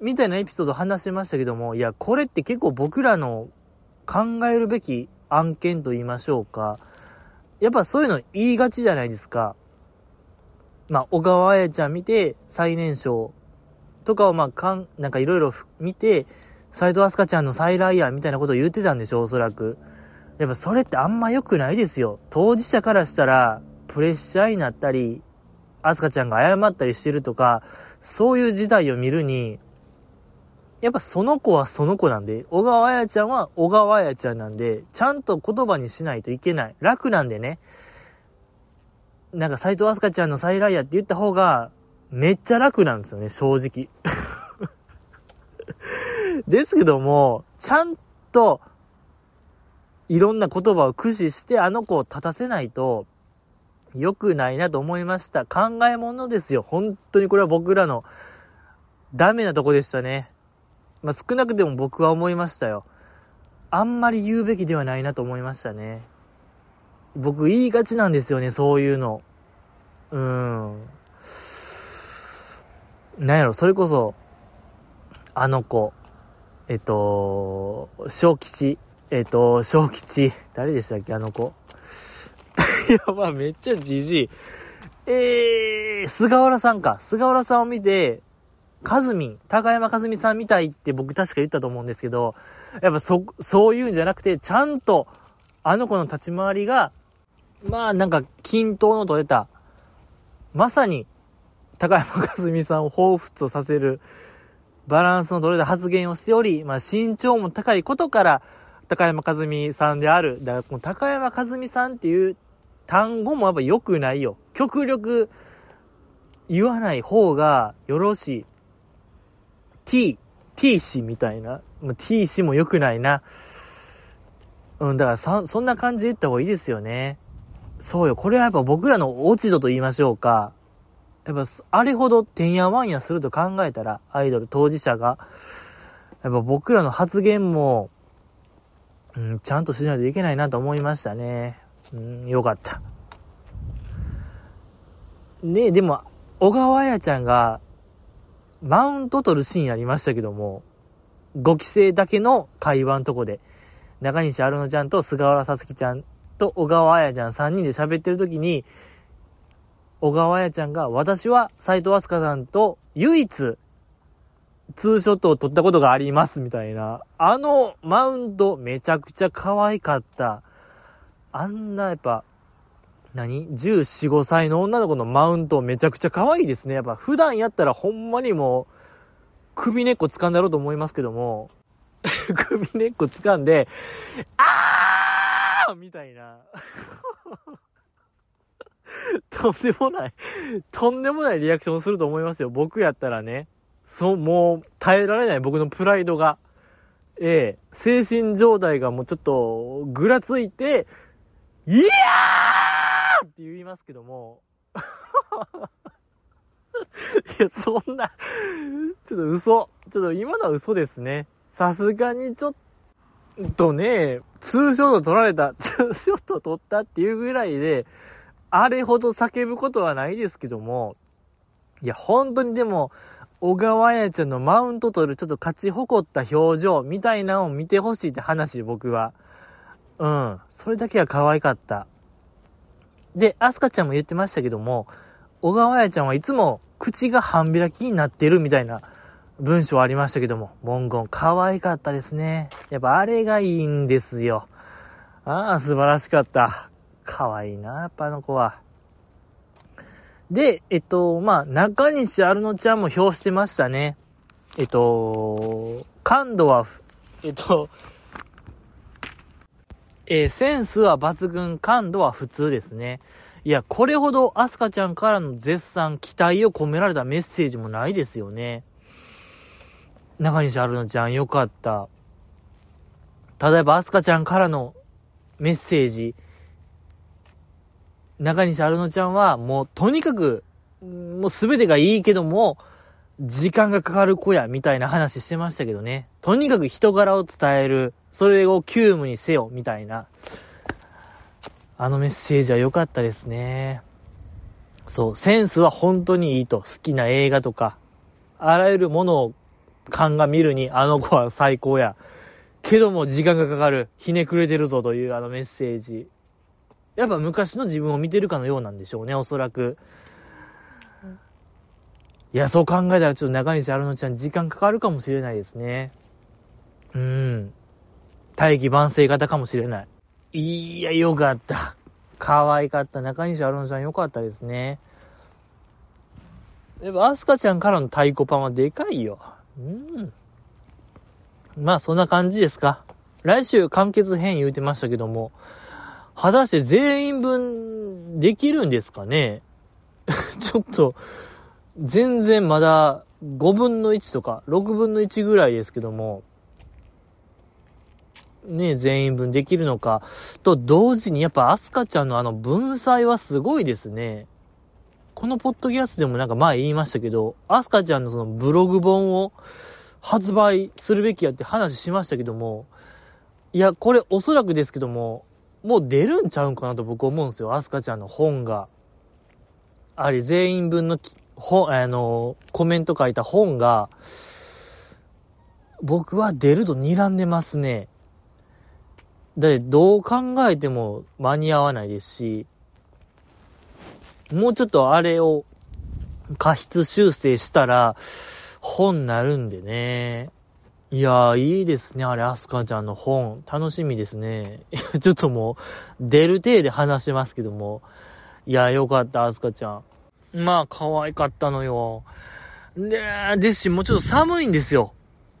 みたいなエピソード話しましたけども、いや、これって結構僕らの考えるべき案件と言いましょうか。やっぱそういうの言いがちじゃないですか。まあ、小川彩ちゃん見て、最年少とかをまあ、かん、なんかいろいろ見て、斎藤飛鳥ちゃんの再来やみたいなことを言ってたんでしょ、おそらく。やっぱそれってあんま良くないですよ。当事者からしたら、プレッシャーになったり、アスカちゃんが謝ったりしてるとか、そういう事態を見るに、やっぱその子はその子なんで、小川彩ちゃんは小川彩ちゃんなんで、ちゃんと言葉にしないといけない。楽なんでね。なんか斎藤飛鳥ちゃんの再来やって言った方が、めっちゃ楽なんですよね、正直。ですけども、ちゃんと、いろんな言葉を駆使してあの子を立たせないと、良くないなと思いました。考え物ですよ。本当にこれは僕らのダメなとこでしたね。まあ、少なくても僕は思いましたよ。あんまり言うべきではないなと思いましたね。僕言いがちなんですよね、そういうの。うーん。なんやろ、それこそ、あの子、えっと、小吉、えっと、小吉、誰でしたっけ、あの子。やば、めっちゃじじい。えー、菅原さんか。菅原さんを見て、かずみん、高山かずみさんみたいって僕確か言ったと思うんですけど、やっぱそ、そういうんじゃなくて、ちゃんと、あの子の立ち回りが、まあなんか均等の取れた、まさに高山かすみさんを彷彿とさせるバランスの取れた発言をしており、まあ身長も高いことから、高山和美さんである。だからこの高山和美さんっていう単語もやっぱ良くないよ。極力言わない方がよろしい。t, t 氏みたいな。t 氏も良くないな。うん、だからそ、そんな感じで言った方がいいですよね。そうよ。これはやっぱ僕らの落ち度と言いましょうか。やっぱ、あれほどてんやわんやすると考えたら、アイドル当事者が、やっぱ僕らの発言も、うん、ちゃんとしないといけないなと思いましたね。うん、よかった。ねえでも、小川彩ちゃんが、マウント取るシーンありましたけども、5期生だけの会話のとこで、中西アルノちゃんと菅原さつきちゃんと小川彩ちゃん3人で喋ってる時に、小川彩ちゃんが、私は斎藤飛鳥さんと唯一、ツーショットを撮ったことがあります、みたいな。あのマウント、めちゃくちゃ可愛かった。あんな、やっぱ、何 ?14、5歳の女の子のマウントめちゃくちゃ可愛いですね。やっぱ普段やったらほんまにもう、首根っこ掴んだろうと思いますけども、首根っこ掴んで、あーみたいな。とんでもない、とんでもないリアクションすると思いますよ。僕やったらね。そう、もう耐えられない僕のプライドが。ええ精神状態がもうちょっとぐらついて、いやーって言いますけども。いや、そんな、ちょっと嘘。ちょっと今のは嘘ですね。さすがにちょっとね、ツーショット取られた、ツーショット取ったっていうぐらいで、あれほど叫ぶことはないですけども、いや、本当にでも、小川彩ちゃんのマウント取るちょっと勝ち誇った表情みたいなのを見てほしいって話、僕は。うん。それだけは可愛かった。で、アスカちゃんも言ってましたけども、小川彩ちゃんはいつも口が半開きになってるみたいな文章ありましたけども、文言可愛かったですね。やっぱあれがいいんですよ。ああ、素晴らしかった。可愛いな、やっぱあの子は。で、えっと、まあ、中西アルノちゃんも表してましたね。えっと、感度は、えっと、えー、センスは抜群、感度は普通ですね。いや、これほどアスカちゃんからの絶賛、期待を込められたメッセージもないですよね。中西アルノちゃんよかった。例えばアスカちゃんからのメッセージ、中西アルノちゃんは、もうとにかく、もうすべてがいいけども、時間がかかる子や、みたいな話してましたけどね。とにかく人柄を伝える。それを急務にせよ、みたいな。あのメッセージは良かったですね。そう、センスは本当にいいと。好きな映画とか、あらゆるものを鑑みるに、あの子は最高や。けども時間がかかる。ひねくれてるぞというあのメッセージ。やっぱ昔の自分を見てるかのようなんでしょうね、おそらく。いや、そう考えたらちょっと中西アルノちゃん時間かかるかもしれないですね。うーん。大器晩成型かもしれない。いや、よかった。可愛かった。中西アルノちゃんよかったですね。やっぱ、アスカちゃんからの太鼓パンはでかいよ。うーん。まあ、そんな感じですか。来週完結編言うてましたけども、果たして全員分できるんですかね ちょっと、全然まだ5分の1とか6分の1ぐらいですけども、ね、全員分できるのか、と同時にやっぱアスカちゃんのあの文才はすごいですね。このポッドキャストでもなんか前言いましたけど、アスカちゃんのそのブログ本を発売するべきやって話しましたけども、いや、これおそらくですけども、もう出るんちゃうんかなと僕思うんですよ。アスカちゃんの本が。あれ、全員分の本、あの、コメント書いた本が、僕は出ると睨んでますね。で、どう考えても間に合わないですし、もうちょっとあれを過失修正したら本なるんでね。いやー、いいですね。あれ、アスカちゃんの本。楽しみですね。ちょっともう、出る体で話しますけども。いや、よかった、アスカちゃん。まあ、可愛かったのよ。で、ですし、もうちょっと寒いんですよ。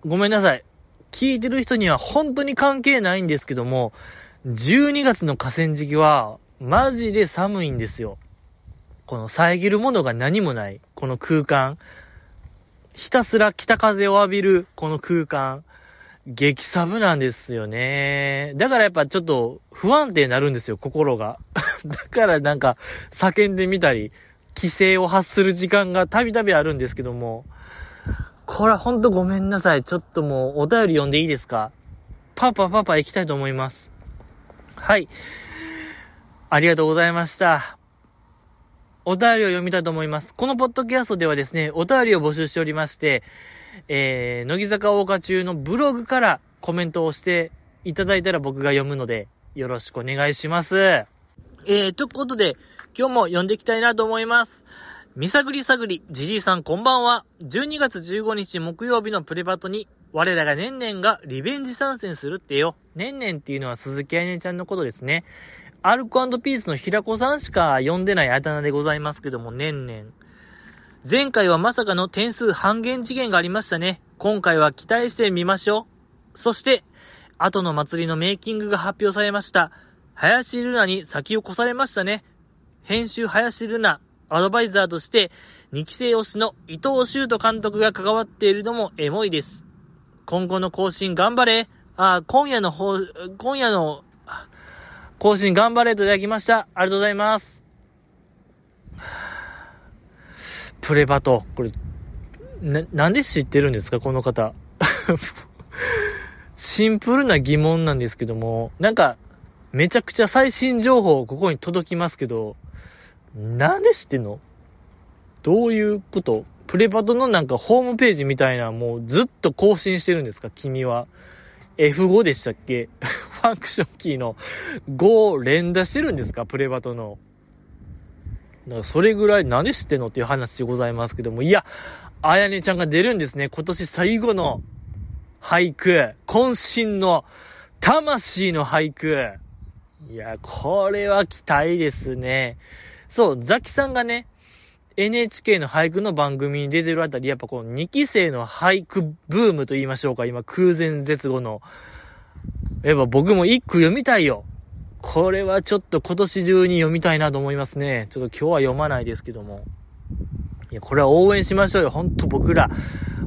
ごめんなさい。聞いてる人には本当に関係ないんですけども、12月の河川敷は、マジで寒いんですよ。この遮るものが何もない、この空間。ひたすら北風を浴びる、この空間。激寒なんですよね。だからやっぱちょっと不安定になるんですよ、心が。だからなんか叫んでみたり、規制を発する時間がたびたびあるんですけども、これはほんとごめんなさい。ちょっともうお便り読んでいいですか？パパパパ行きたいと思います。はい。ありがとうございました。お便りを読みたいと思います。このポッドキャストではですね、お便りを募集しておりまして、えー、乃木坂大花中のブログからコメントをしていただいたら僕が読むので、よろしくお願いします。えー、ということで、今日も読んでいきたいなと思います。みさぐりさぐり、じじいさんこんばんは。12月15日木曜日のプレバトに、我らがねんねんがリベンジ参戦するってよ。ねんねんっていうのは鈴木あいねちゃんのことですね。アルコピースの平子さんしか呼んでないあだ名でございますけども、ねんねん。前回はまさかの点数半減次元がありましたね。今回は期待してみましょう。そして、後の祭りのメイキングが発表されました。林ルナに先を越されましたね。編集林ルナ、アドバイザーとして、2期生推しの伊藤修斗監督が関わっているのもエモいです。今後の更新頑張れ。あ、今夜の方、今夜の更新頑張れといただきました。ありがとうございます。プレバト。これ、な、なんで知ってるんですか？この方。シンプルな疑問なんですけども、なんか、めちゃくちゃ最新情報ここに届きますけど、なんで知ってんの？どういうこと？プレバトのなんかホームページみたいなもうずっと更新してるんですか？君は。F5 でしたっけ？ファンクションキーの5を連打してるんですか？プレバトの。だからそれぐらい何で知ってんのっていう話でございますけども。いや、あやねちゃんが出るんですね。今年最後の俳句。渾身の魂の俳句。いや、これは期待ですね。そう、ザキさんがね、NHK の俳句の番組に出てるあたり、やっぱこの2期生の俳句ブームと言いましょうか、今空前絶後の。やっぱ僕も一句読みたいよ。これはちょっと今年中に読みたいなと思いますね。ちょっと今日は読まないですけども。いや、これは応援しましょうよ。ほんと僕ら。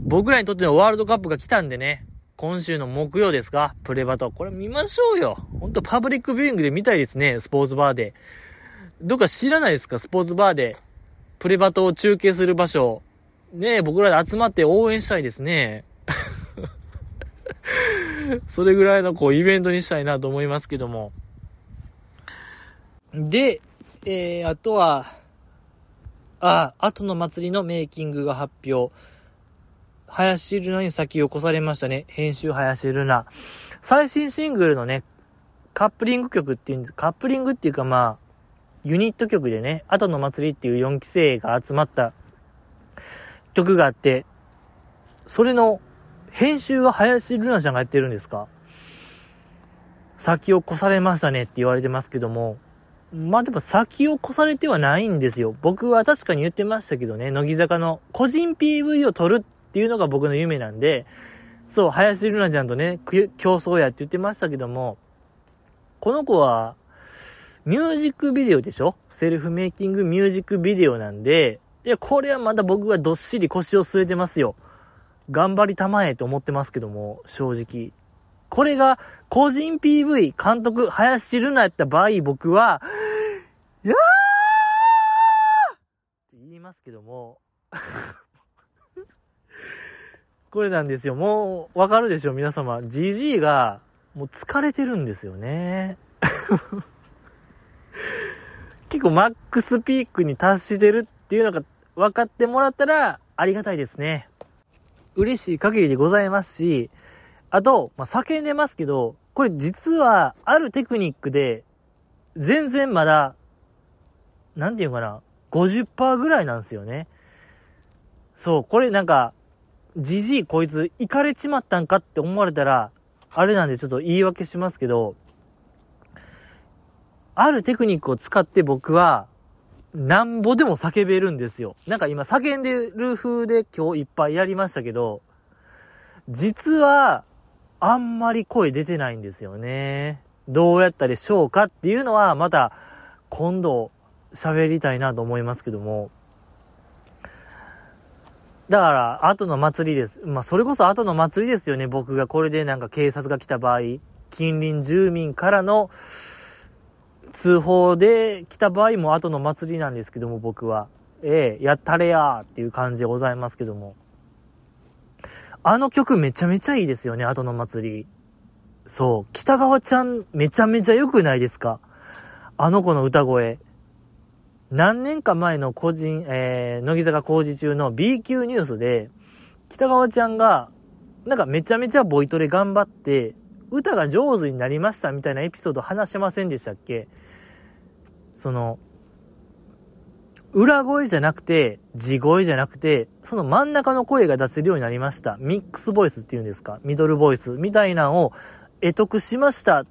僕らにとってのワールドカップが来たんでね。今週の木曜ですか？プレバト。これ見ましょうよ。ほんとパブリックビューイングで見たいですね。スポーツバーで。どっか知らないですか？スポーツバーでプレバトを中継する場所、ねえ、僕らで集まって応援したいですね。それぐらいのこうイベントにしたいなと思いますけども。で、えー、あとは、あ、後の祭りのメイキングが発表。林ルナに先を越されましたね。編集林ルナ。最新シングルのね、カップリング曲っていうんです、カップリングっていうかまあ、ユニット曲でね、後の祭りっていう4期生が集まった曲があって、それの編集は林ルナちゃんがやってるんですか？先を越されましたねって言われてますけども、まあでも先を越されてはないんですよ。僕は確かに言ってましたけどね、乃木坂の個人 PV を撮るっていうのが僕の夢なんで、そう、林ルナちゃんとね、競争やって言ってましたけども、この子は、ミュージックビデオでしょ？セルフメイキングミュージックビデオなんで、いや、これはまだ僕はどっしり腰を据えてますよ。頑張りたまえと思ってますけども、正直。これが、個人 PV、監督、林ルナやった場合、僕は、いやーって言いますけども、これなんですよ。もう、わかるでしょ、皆様。GG が、もう疲れてるんですよね。結構マックスピークに達してるっていうのが分かってもらったらありがたいですね。嬉しい限りでございますし、あと、まあ、叫んでますけど、これ実はあるテクニックで、全然まだ、なんていうかな、50%ぐらいなんですよね。そう、これなんか、じじいこいつ、行かれちまったんかって思われたら、あれなんでちょっと言い訳しますけど、あるテクニックを使って僕は、なんぼでも叫べるんですよ。なんか今叫んでる風で今日いっぱいやりましたけど、実は、あんまり声出てないんですよね。どうやったでしょうかっていうのは、また、今度、喋りたいなと思いますけども。だから、後の祭りです。まあ、それこそ後の祭りですよね。僕がこれでなんか警察が来た場合、近隣住民からの通報で来た場合も後の祭りなんですけども、僕は。ええやったれやーっていう感じでございますけども。あの曲めちゃめちゃいいですよね、後の祭り。そう。北川ちゃんめちゃめちゃ良くないですか？あの子の歌声。何年か前の個人、えー、乃木坂工事中の B 級ニュースで、北川ちゃんが、なんかめちゃめちゃボイトレ頑張って、歌が上手になりましたみたいなエピソード話しませんでしたっけ？その、裏声じゃなくて、地声じゃなくて、その真ん中の声が出せるようになりました。ミックスボイスっていうんですか？ミドルボイスみたいなのを得得しましたっ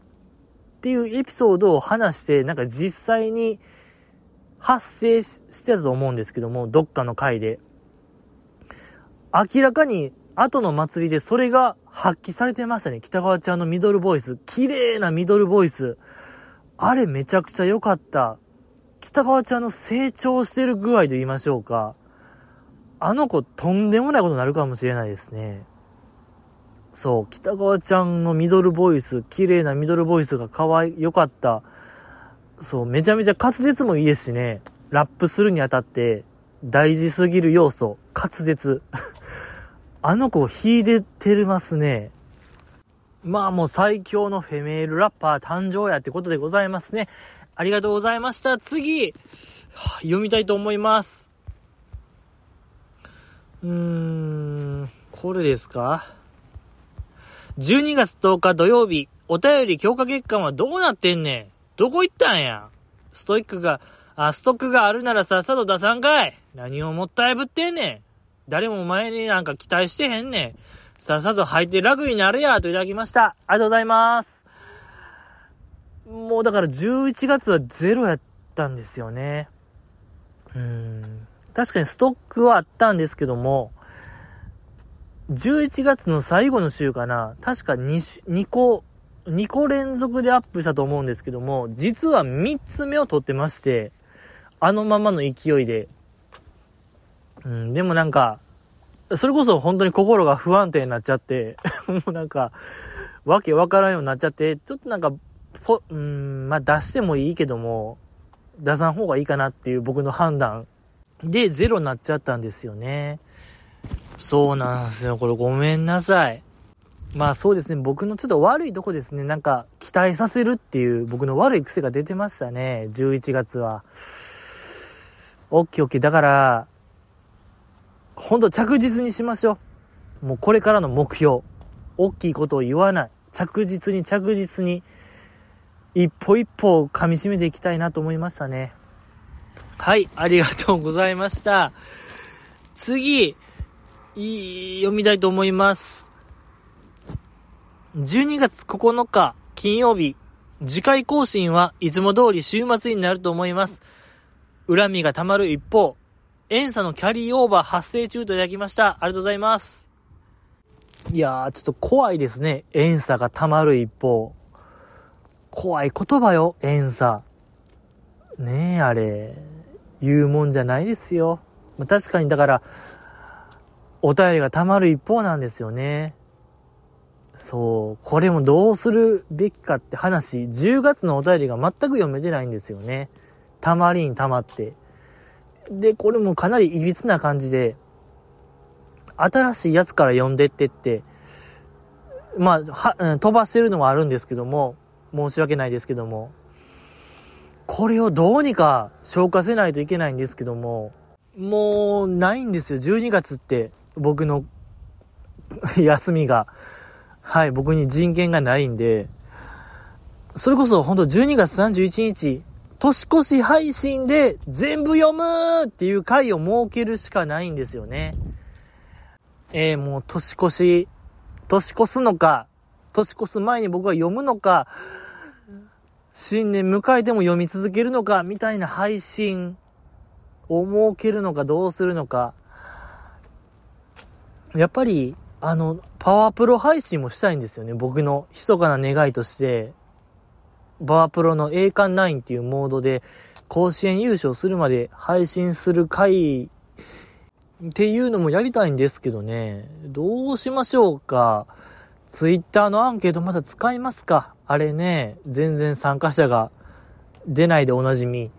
ていうエピソードを話して、なんか実際に発生してたと思うんですけども、どっかの回で。明らかに後の祭りでそれが発揮されてましたね。北川ちゃんのミドルボイス。綺麗なミドルボイス。あれめちゃくちゃ良かった。北川ちゃんの成長してる具合で言いましょうか。あの子とんでもないことになるかもしれないですね。そう、北川ちゃんのミドルボイス、綺麗なミドルボイスが可愛い、良かった。そう、めちゃめちゃ滑舌もいいですしね、ラップするにあたって大事すぎる要素、滑舌。あの子秀でてますね。まあもう最強のフェメールラッパー誕生やってことでございますね。ありがとうございました。次、読みたいと思います。うーん、これですか ?12 月10日土曜日、お便り強化月間はどうなってんねん？どこ行ったんや？ストイックが、あ、ストックがあるならさっさと出さんかい何をもったいぶってんねん？誰も前になんか期待してへんねん。さっさと入って楽になるやといただきました。ありがとうございます。もうだから11月はゼロやったんですよね。うーん。確かにストックはあったんですけども、11月の最後の週かな、確か 2, 2個2個連続でアップしたと思うんですけども、実は3つ目を取ってまして、あのままの勢いで。うん、でもなんか、それこそ本当に心が不安定になっちゃって、もうなんか、わけわからんようになっちゃって、ちょっとなんか、ぽ、うん、まあ出してもいいけども、出さん方がいいかなっていう僕の判断でゼロになっちゃったんですよね。そうなんですよ。これごめんなさい。まあそうですね、僕のちょっと悪いとこですね、なんか期待させるっていう僕の悪い癖が出てましたね、11月は。オッケーオッケー。だから、ほんと着実にしましょう。もうこれからの目標。大きいことを言わない。着実に着実に、一歩一歩噛み締めていきたいなと思いましたね。はい、ありがとうございました。次、いい、読みたいと思います。12月9日金曜日、次回更新はいつも通り週末になると思います。恨みが溜まる一方、遠差のキャリーオーバー発生中といただきました。ありがとうございます。いやー、ちょっと怖いですね。遠差が溜まる一方。怖い言葉よ、遠差。ねえ、あれ。言うもんじゃないですよ。確かに、だから、お便りが溜まる一方なんですよね。そう、これもどうするべきかって話、10月のお便りが全く読めてないんですよね。たまりにたまって。で、これもかなりいびつな感じで、新しいやつから読んでってって、まあ、は、飛ばしてるのもあるんですけども、申し訳ないですけども。これをどうにか消化せないといけないんですけども、もうないんですよ。12月って僕の 休みが。はい、僕に人権がないんで、それこそほんと12月31日、年越し配信で全部読むっていう回を設けるしかないんですよね。えー、もう年越し、年越すのか、年越す前に僕は読むのか、新年迎えても読み続けるのか、みたいな配信を設けるのかどうするのか。やっぱり、あの、パワープロ配信もしたいんですよね。僕の密かな願いとして、パワープロの栄冠9っていうモードで、甲子園優勝するまで配信する回っていうのもやりたいんですけどね。どうしましょうか？ツイッターのアンケートまだ使いますか？あれね、全然参加者が出ないでおなじみ。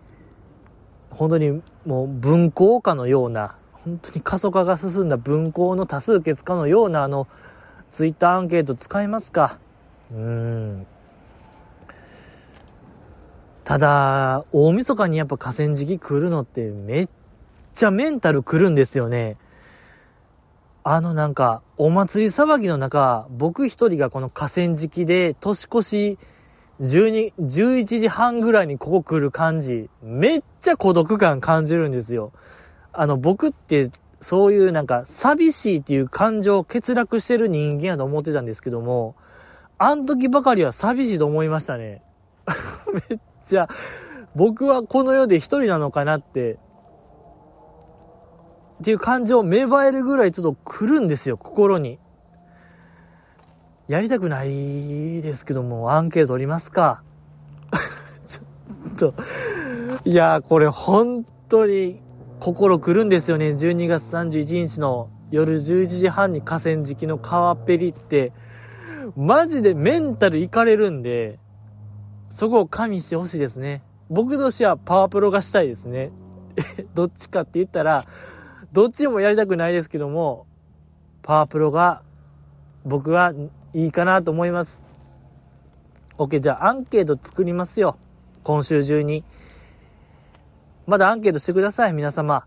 本当にもう文庫化のような、本当に過疎化が進んだ文庫の多数決化のようなあの、ツイッターアンケート使いますか？うーん。ただ、大晦日にやっぱ河川敷来るのってめっちゃメンタル来るんですよね。あのなんか、お祭り騒ぎの中、僕一人がこの河川敷で年越し12、11時半ぐらいにここ来る感じ、めっちゃ孤独感感じるんですよ。あの、僕って、そういうなんか、寂しいっていう感情を欠落してる人間やと思ってたんですけども、あの時ばかりは寂しいと思いましたね。めっちゃ、僕はこの世で一人なのかなってっていう感情芽生えるぐらいちょっと来るんですよ、心に。やりたくないですけども、アンケート取りますか。ちょっと、いや、これ本当に心来るんですよね。12月31日の夜11時半に河川敷の川っぺりって、マジでメンタルいかれるんで、そこを加味してほしいですね。僕としてはパワープロがしたいですね。どっちかって言ったら、どっちもやりたくないですけども、パワープロが僕はいいかなと思います。OK、じゃあアンケート作りますよ。今週中に。まだアンケートしてください、皆様。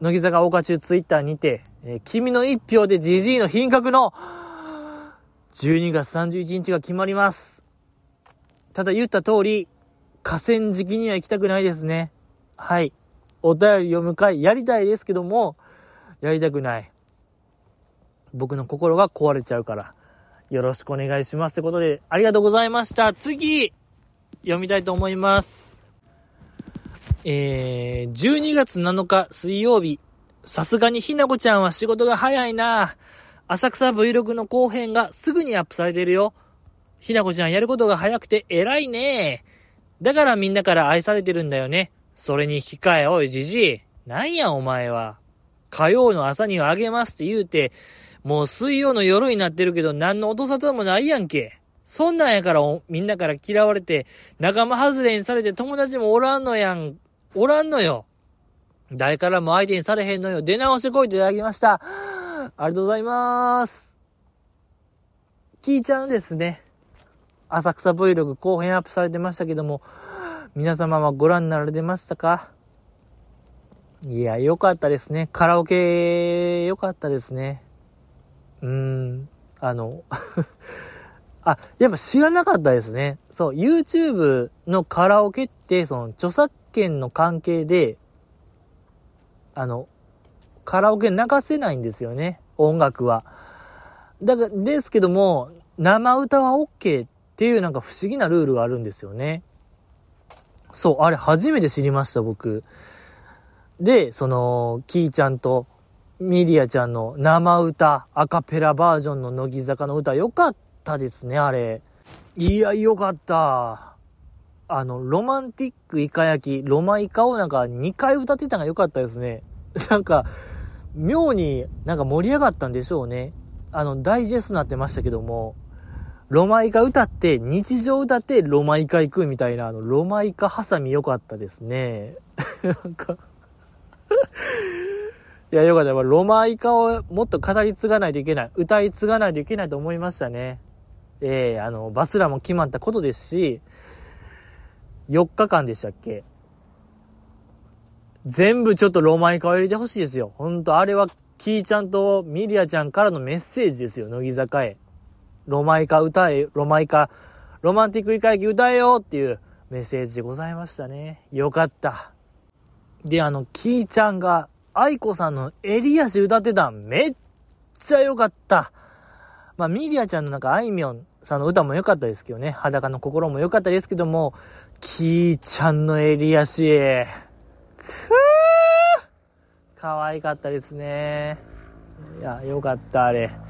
乃木坂大花中ツイッターにて、えー、君の一票で GG の品格の12月31日が決まります。ただ言った通り、河川敷には行きたくないですね。はい。お便り読む会やりたいですけども、やりたくない。僕の心が壊れちゃうから、よろしくお願いします。ってことで、ありがとうございました。次、読みたいと思います。えー、12月7日水曜日、さすがにひなこちゃんは仕事が早いな浅草 Vlog の後編がすぐにアップされてるよ。ひなこちゃんやることが早くて偉いねだからみんなから愛されてるんだよね。それに引き換え、おい、じじい。なんや、お前は。火曜の朝にはあげますって言うて、もう水曜の夜になってるけど、何の音沙汰もないやんけ。そんなんやからみんなから嫌われて、仲間外れにされて友達もおらんのやん。おらんのよ。誰からも相手にされへんのよ。出直してこいっていただきました。ありがとうございます。聞いちゃうんですね。浅草 Vlog 後編アップされてましたけども、皆様はご覧になられてましたか？いや、よかったですね。カラオケ、よかったですね。うーん、あの あ、やっぱ知らなかったですね。そう、YouTube のカラオケって、その、著作権の関係で、あの、カラオケ流せないんですよね。音楽は。だから、ですけども、生歌は OK っっていうなんか不思議なルールがあるんですよね。そう、あれ初めて知りました、僕。で、その、キーちゃんとミリアちゃんの生歌、アカペラバージョンの乃木坂の歌、よかったですね、あれ。いや、よかった。あの、ロマンティックイカ焼き、ロマイカをなんか2回歌ってたのがよかったですね。なんか、妙になんか盛り上がったんでしょうね。あの、ダイジェストになってましたけども、ロマイカ歌って、日常歌ってロマイカ行くみたいな、あの、ロマイカハサミ良かったですね。なんかいや、よかった。ロマイカをもっと語り継がないといけない。歌い継がないといけないと思いましたね。ええー、あの、バスラも決まったことですし、4日間でしたっけ全部ちょっとロマイカを入れてほしいですよ。ほんと、あれは、キーちゃんとミリアちゃんからのメッセージですよ、乃木坂へ。ロマイカ歌え、ロマイカ、ロマンティックいか焼き歌えよっていうメッセージでございましたね。よかった。で、あの、キーちゃんが、愛子さんの襟足歌ってたん、めっちゃよかった。まあ、ミリアちゃんのなんか、あいみょんさんの歌も良かったですけどね。裸の心も良かったですけども、キーちゃんの襟足、くぅー可愛かったですね。いや、よかった、あれ。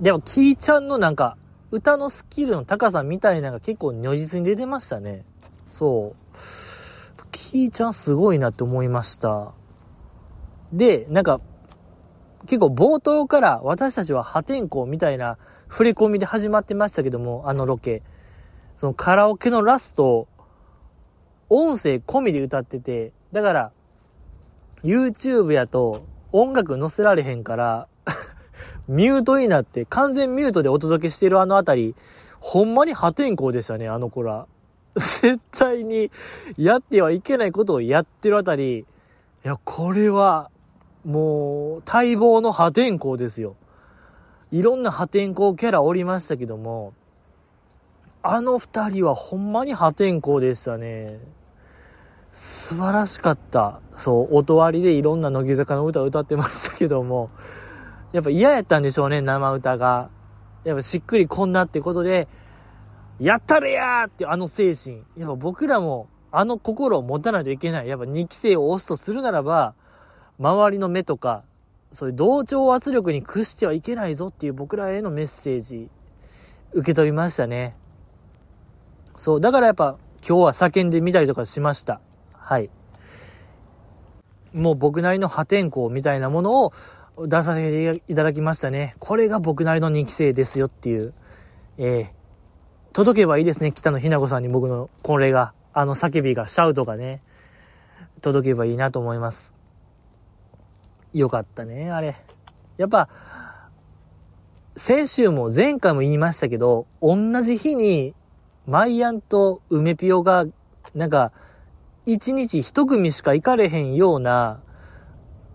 でも、キーちゃんのなんか、歌のスキルの高さみたいなのが結構如実に出てましたね。そう。キーちゃんすごいなって思いました。で、なんか、結構冒頭から私たちは破天荒みたいな触れ込みで始まってましたけども、あのロケ。そのカラオケのラスト、音声込みで歌ってて、だから、YouTube やと音楽載せられへんからミュートになって完全ミュートでお届けしてるあのあたり、ほんまに破天荒でしたね、あの子ら。絶対にやってはいけないことをやってるあたり、いや、これは、もう、待望の破天荒ですよ。いろんな破天荒キャラおりましたけども、あの二人はほんまに破天荒でしたね。素晴らしかった。そう、音割りでいろんな乃木坂の歌を歌ってましたけども、やっぱ嫌やったんでしょうね、生歌が。やっぱしっくりこんなってことで、やったれやーってあの精神。やっぱ僕らもあの心を持たないといけない。やっぱ2期生を押すとするならば、周りの目とか、そういう同調圧力に屈してはいけないぞっていう僕らへのメッセージ、受け取りましたね。そう、だからやっぱ今日は叫んでみたりとかしました。はい。もう僕なりの破天荒みたいなものを出させていただきましたね。これが僕なりの2期生ですよっていう。えー、届けばいいですね、北野ひな子さんに僕のこれが、あの叫びが、シャウトがね、届けばいいなと思います。よかったね、あれ。やっぱ、先週も前回も言いましたけど、同じ日に、マイアンと梅ピオが、なんか、一日一組しか行かれへんような、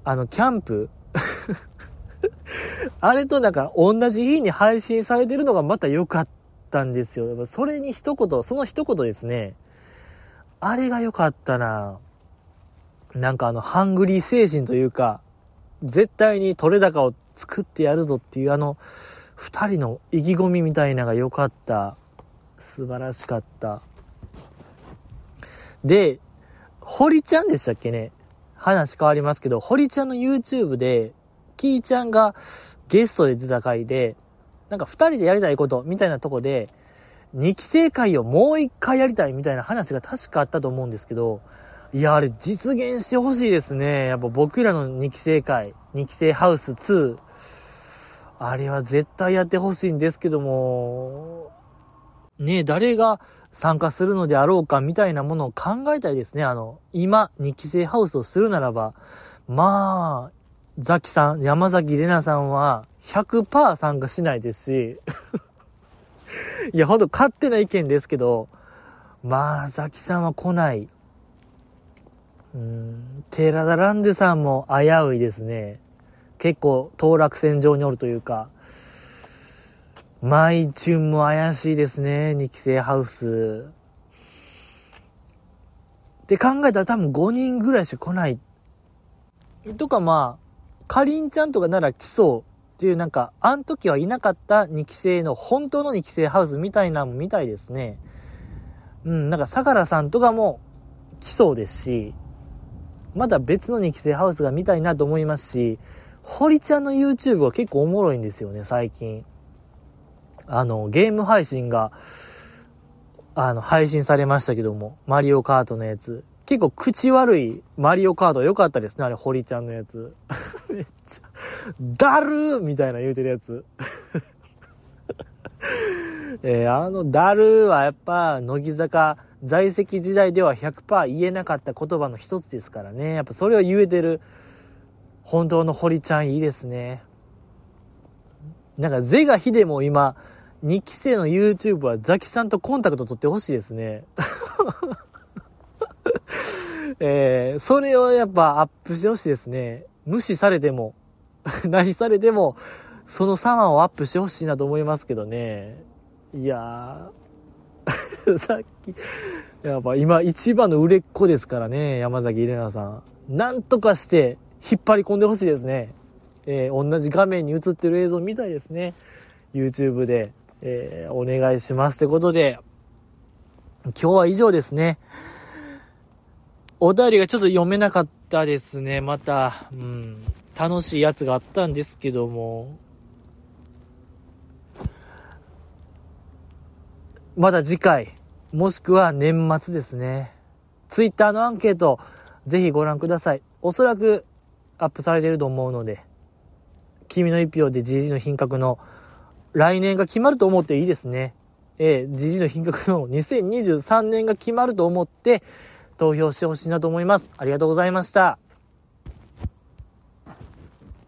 あの、キャンプ あれとなんか同じ日に配信されてるのがまた良かったんですよ。それに一言、その一言ですね。あれが良かったななんかあの、ハングリー精神というか、絶対に取れ高を作ってやるぞっていうあの、二人の意気込みみたいなのが良かった。素晴らしかった。で、堀ちゃんでしたっけね？話変わりますけど、堀ちゃんの YouTube で、キーちゃんがゲストで出た回で、なんか二人でやりたいことみたいなとこで、二期生会をもう一回やりたいみたいな話が確かあったと思うんですけど、いや、あれ実現してほしいですね。やっぱ僕らの二期生会、二期生ハウス2、あれは絶対やってほしいんですけども、ねえ誰が参加するのであろうかみたいなものを考えたいですね。あの、今、二期生ハウスをするならば、まあ、ザキさん、山崎玲奈さんは100%参加しないですし いや、ほんと勝手な意見ですけど、まあ、ザキさんは来ない。うーん、テラダランデさんも危ういですね。結構、当落線上におるというか、マイチュンも怪しいですね、2期生ハウス。って考えたら多分5人ぐらいしか来ない。とかまあ、かりんちゃんとかなら来そうっていうなんか、あん時はいなかった2期生の本当の2期生ハウスみたいなのもみたいですね。うん、なんか相良さんとかも来そうですし、まだ別の2期生ハウスが見たいなと思いますし、堀ちゃんの YouTube は結構おもろいんですよね、最近。あの、ゲーム配信が、あの、配信されましたけども、マリオカートのやつ。結構口悪いマリオカード良かったですね、あれ、堀ちゃんのやつ。めっちゃ、だるーみたいな言うてるやつ。えー、あのだるーはやっぱ、乃木坂在籍時代では100%言えなかった言葉の一つですからね。やっぱそれを言えてる、本当の堀ちゃんいいですね。なんか、ゼガヒデも今、2期生の YouTube はザキさんとコンタクト取ってほしいですね。えー、それをやっぱアップしてほしいですね。無視されても、何されても、その様をアップしてほしいなと思いますけどね。いやー、さっき、やっぱ今一番の売れっ子ですからね、山崎玲奈さん。なんとかして引っ張り込んでほしいですね。えー、同じ画面に映ってる映像見たいですね。YouTube で、えー、お願いします。ってことで、今日は以上ですね。お便りがちょっと読めなかったですね。また、うん、楽しいやつがあったんですけども、まだ次回、もしくは年末ですね。ツイッターのアンケート、ぜひご覧ください。おそらくアップされてると思うので、君の一票で GG の品格の来年が決まると思っていいですね。えー、じじの品格の2023年が決まると思って投票してほしいなと思います。ありがとうございました。